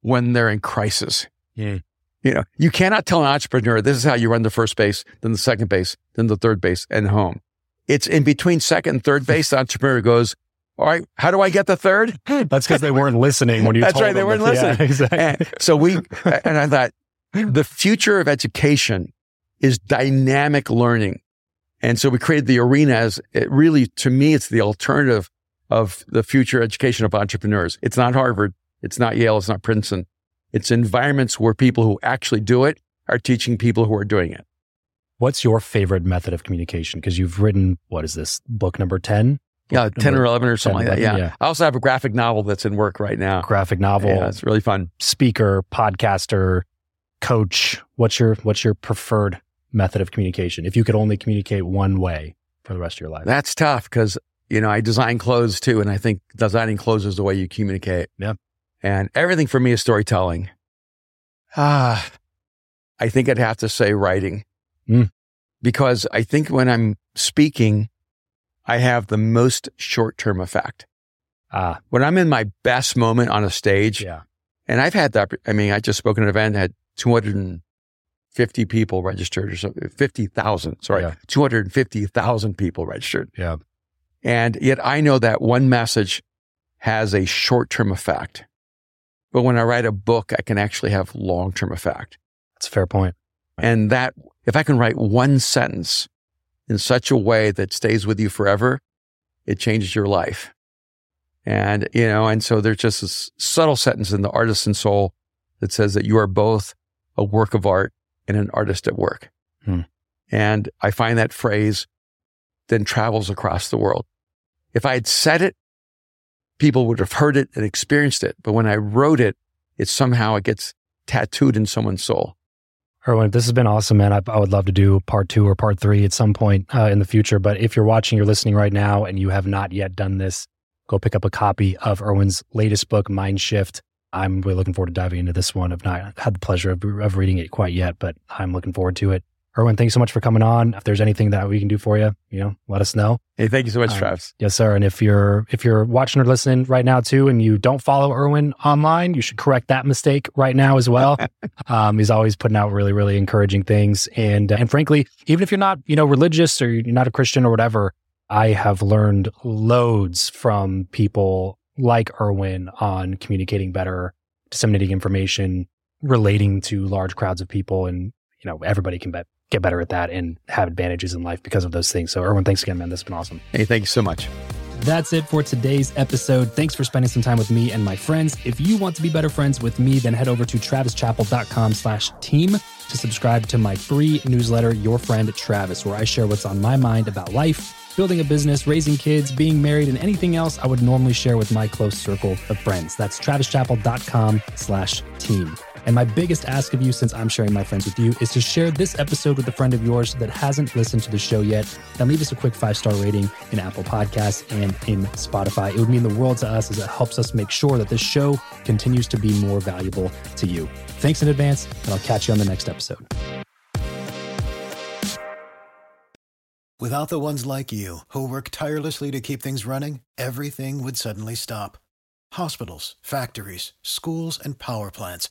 Speaker 1: when they're in crisis.
Speaker 3: Yeah.
Speaker 1: You know, you cannot tell an entrepreneur this is how you run the first base, then the second base, then the third base, and home. It's in between second and third base. The [laughs] entrepreneur goes, "All right, how do I get the third?
Speaker 3: That's because they weren't listening when you. [laughs]
Speaker 1: That's right, they weren't
Speaker 3: that- yeah,
Speaker 1: listening.
Speaker 3: exactly.
Speaker 1: And so we, and I thought, [laughs] the future of education is dynamic learning. And so we created the arena as it really, to me, it's the alternative of the future education of entrepreneurs. It's not Harvard. It's not Yale. It's not Princeton. It's environments where people who actually do it are teaching people who are doing it.
Speaker 3: What's your favorite method of communication? Because you've written what is this book number ten?
Speaker 1: Yeah, 10 or 11 or something
Speaker 3: 10,
Speaker 1: like that. Yeah.
Speaker 3: yeah.
Speaker 1: I also have a graphic novel that's in work right now.
Speaker 3: Graphic novel,
Speaker 1: Yeah, it's really fun.
Speaker 3: speaker, podcaster, coach. What's your what's your preferred method of communication? If you could only communicate one way for the rest of your life.
Speaker 1: That's tough because, you know, I design clothes too. And I think designing clothes is the way you communicate.
Speaker 3: Yeah.
Speaker 1: And everything for me is storytelling. Ah, I think I'd have to say writing
Speaker 3: Mm.
Speaker 1: because I think when I'm speaking, I have the most short term effect.
Speaker 3: Ah,
Speaker 1: When I'm in my best moment on a stage,
Speaker 3: yeah.
Speaker 1: and I've had that, I mean, I just spoke at an event, had 250 people registered or something, 50,000, sorry,
Speaker 3: Yeah.
Speaker 1: 250,000 people registered.
Speaker 3: Yeah.
Speaker 1: And yet I know that one message has a short term effect. But when I write a book, I can actually have long term effect.
Speaker 3: That's a fair point.
Speaker 1: And that, if I can write one sentence in such a way that stays with you forever, it changes your life. And, you know, and so there's just this subtle sentence in the artisan soul that says that you are both a work of art and an artist at work.
Speaker 3: Hmm.
Speaker 1: And I find that phrase then travels across the world. If I had said it, people would have heard it and experienced it. But when I wrote it, it somehow it gets tattooed in someone's soul.
Speaker 3: Erwin, this has been awesome, man. I, I would love to do part two or part three at some point uh, in the future. But if you're watching, you're listening right now, and you have not yet done this, go pick up a copy of Erwin's latest book, Mind Shift. I'm really looking forward to diving into this one. I've not had the pleasure of, of reading it quite yet, but I'm looking forward to it. Erwin, thanks so much for coming on. If there's anything that we can do for you, you know, let us know.
Speaker 1: Hey, thank you so much,
Speaker 3: Um,
Speaker 1: Travis.
Speaker 3: Yes, sir. And if you're if you're watching or listening right now too, and you don't follow Erwin online, you should correct that mistake right now as well. [laughs] um, he's always putting out really really encouraging things, and and frankly, even if you're not you know religious or you're not a Christian or whatever, I have learned loads from people like Erwin on communicating better, disseminating information, relating to large crowds of people, and you know everybody can bet, get better at that and have advantages in life because of those things. So, Erwin, thanks again, man. This has been awesome.
Speaker 1: Hey, thank you so much.
Speaker 2: That's it for today's episode. Thanks for spending some time with me and my friends. If you want to be better friends with me, then head over to travischappell.com slash team to subscribe to my free newsletter, Your Friend Travis, where I share what's on my mind about life, building a business, raising kids, being married, and anything else I would normally share with my close circle of friends. That's travischappell.com slash team. And my biggest ask of you, since I'm sharing my friends with you, is to share this episode with a friend of yours that hasn't listened to the show yet. And leave us a quick five star rating in Apple Podcasts and in Spotify. It would mean the world to us as it helps us make sure that this show continues to be more valuable to you. Thanks in advance, and I'll catch you on the next episode.
Speaker 4: Without the ones like you, who work tirelessly to keep things running, everything would suddenly stop. Hospitals, factories, schools, and power plants,